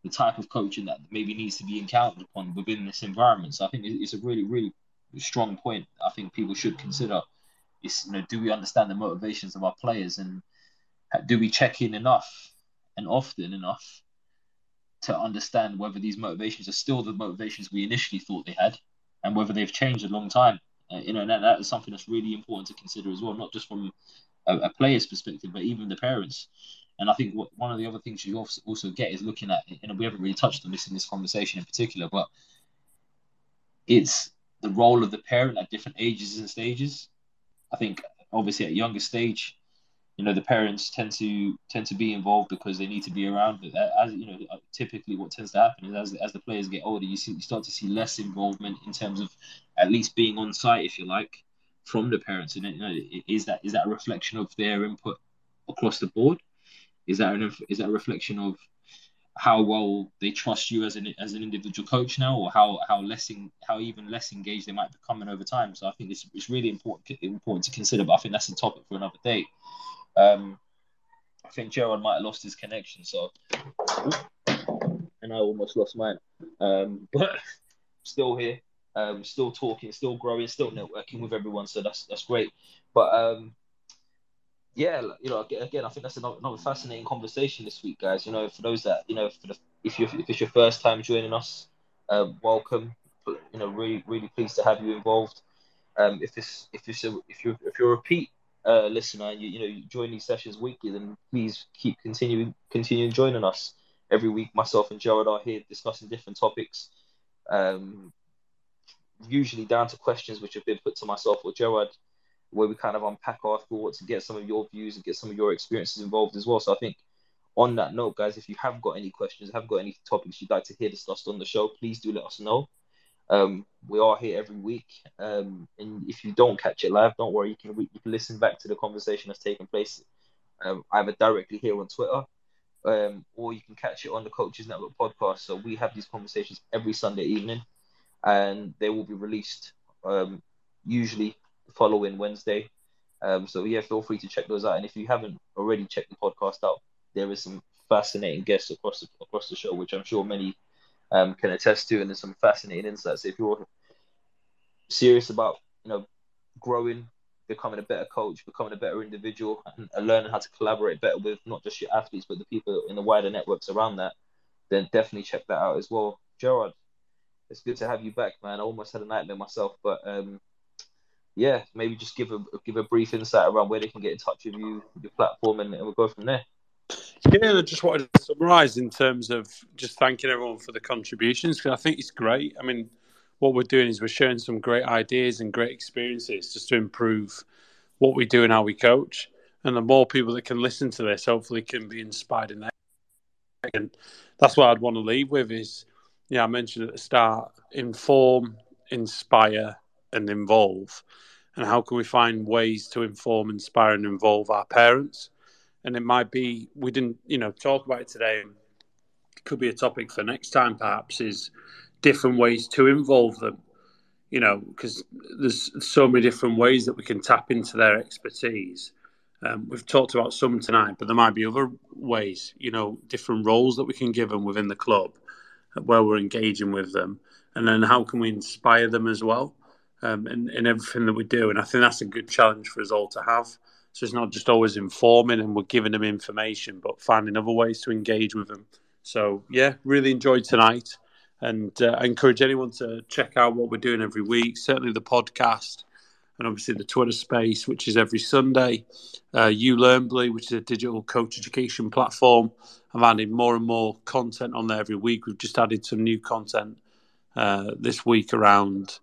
[SPEAKER 1] the type of coaching that maybe needs to be encountered upon within this environment? So I think it's a really really strong point. I think people should consider. Is you know do we understand the motivations of our players and do we check in enough and often enough to understand whether these motivations are still the motivations we initially thought they had and whether they've changed a long time Uh, you know, and that, that is something that's really important to consider as well, not just from a, a player's perspective, but even the parents. And I think what, one of the other things you also, get is looking at, you know, we haven't really touched on this in this conversation in particular, but it's the role of the parent at different ages and stages. I think obviously at younger stage, you know, the parents tend to tend to be involved because they need to be around. But as you know, uh, typically what tends to happen is as as the players get older, you see you start to see less involvement in terms of at least being on site, if you like, from the parents. And you know, is that is that a reflection of their input across the board? Is that an is that a reflection of how well they trust you as an as an individual coach now, or how how less in, how even less engaged they might become becoming over time? So I think it's it's really important important to consider. But I think that's a topic for another day. Um, I think Gerard might have lost his connection, so and I almost lost mine. Um, but still here, um, still talking, still growing, still networking with everyone. So that's that's great. But um, yeah, you know, again, I think that's another, another fascinating conversation this week, guys. You know, for those that you know, for the, if you if it's your first time joining us, uh, welcome. You know, really really pleased to have you involved. Um, if it's if it's a, if you if you're a repeat uh, listener, you, you know, join these sessions weekly, then please keep continuing continuing joining us every week. Myself and Gerard are here discussing different topics, um, usually down to questions which have been put to myself or Gerard, where we kind of unpack our thoughts and get some of your views and get some of your experiences involved as well. So I think on that note, guys, if you have got any questions, have got any topics you'd like to hear discussed on the show, please do let us know. Um, we are here every week, um, and if you don't catch it live, don't worry. You can you can listen back to the conversation that's taking place um, either directly here on Twitter, um, or you can catch it on the Coaches Network podcast. So we have these conversations every Sunday evening, and they will be released um, usually the following Wednesday. Um, so yeah, feel free to check those out. And if you haven't already checked the podcast out, there is some fascinating guests across the, across the show, which I'm sure many um, can attest to, and there's some fascinating insights. If you're serious about you know growing, becoming a better coach, becoming a better individual, and, and learning how to collaborate better with not just your athletes but the people in the wider networks around that, then definitely check that out as well. Gerard, it's good to have you back, man. I almost had a nightmare myself, but um, yeah, maybe just give a give a brief insight around where they can get in touch with you, your platform, and, and we'll go from there.
[SPEAKER 3] Yeah, I just wanted to summarise in terms of just thanking everyone for the contributions because I think it's great. I mean, what we're doing is we're sharing some great ideas and great experiences just to improve what we do and how we coach. And the more people that can listen to this, hopefully, can be inspired in that. And that's what I'd want to leave with is, yeah, I mentioned at the start, inform, inspire, and involve. And how can we find ways to inform, inspire, and involve our parents? And it might be we didn't you know talk about it today. It could be a topic for next time perhaps is different ways to involve them you know because there's so many different ways that we can tap into their expertise. Um, we've talked about some tonight but there might be other ways you know different roles that we can give them within the club where we're engaging with them and then how can we inspire them as well um, in, in everything that we do. And i think that's a good challenge for us all to have so it's not just always informing and we're giving them information, but finding other ways to engage with them. So yeah, really enjoyed tonight, and uh, I encourage anyone to check out what we're doing every week. Certainly the podcast, and obviously the Twitter space, which is every Sunday. Uh, uLearnbly, which is a digital coach education platform. I'm adding more and more content on there every week. We've just added some new content uh, this week around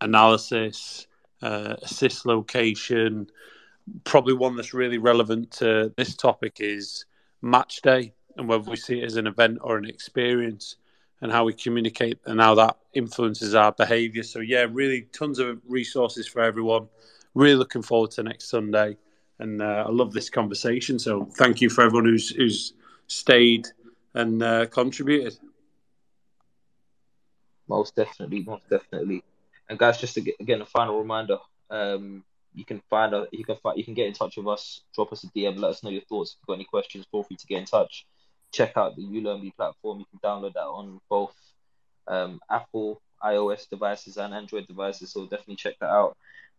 [SPEAKER 3] analysis, uh, assist location, probably one that's really relevant to this topic is match day and whether we see it as an event or an experience and how we communicate and how that influences our behavior. So, yeah, really tons of resources for everyone. Really looking forward to next Sunday. And uh, I love this conversation. So, thank you for everyone who's, who's stayed and uh, contributed.
[SPEAKER 1] Most definitely, most definitely. And guys, just get, again, a final reminder um, you can find out you can find, you can get in touch with us, drop us a DM, let us know your thoughts. If you've got any questions, feel free to get in touch. Check out the uLearnBee platform. You can download that on both um, Apple iOS devices and Android devices. So definitely check that out.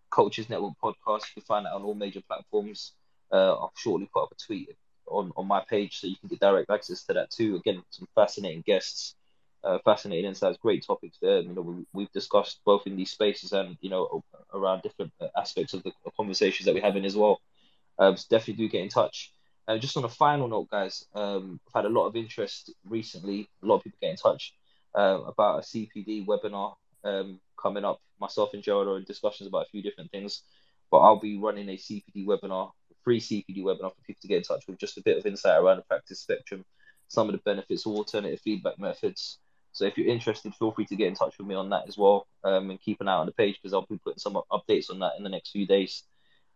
[SPEAKER 1] Coaches Network podcast. You can find that on all major platforms. Uh, I'll shortly put up a tweet on, on my page so you can get direct access to that too. Again, some fascinating guests Uh, fascinating insights, great topics there. You know, we, we've discussed both in these spaces and you know around different aspects of the conversations that we're having as well. Um, so definitely do get in touch. Uh, just on a final note, guys, um, I've had a lot of interest recently. A lot of people get in touch uh, about a CPD webinar um, coming up. Myself and Gerard are in discussions about a few different things, but I'll be running a CPD webinar, free CPD webinar for people to get in touch with, just a bit of insight around the practice spectrum, some of the benefits of alternative feedback methods. So if you're interested, feel free to get in touch with me on that as well, um, and keep an eye on the page because I'll be putting some updates on that in the next few days.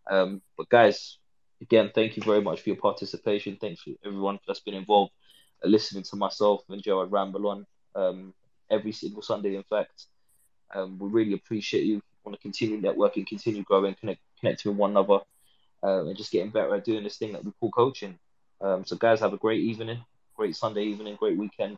[SPEAKER 1] Um, but guys, again, thank you very much for your participation. Thanks for everyone that's been involved, uh, listening to myself and Gerard ramble on um, every single Sunday. In fact, um, we really appreciate you. Want to continue networking, continue growing, connect, connecting with one another, uh, and just getting better at doing this thing that we call coaching. Um, so, guys, have a great evening, great Sunday evening, great weekend,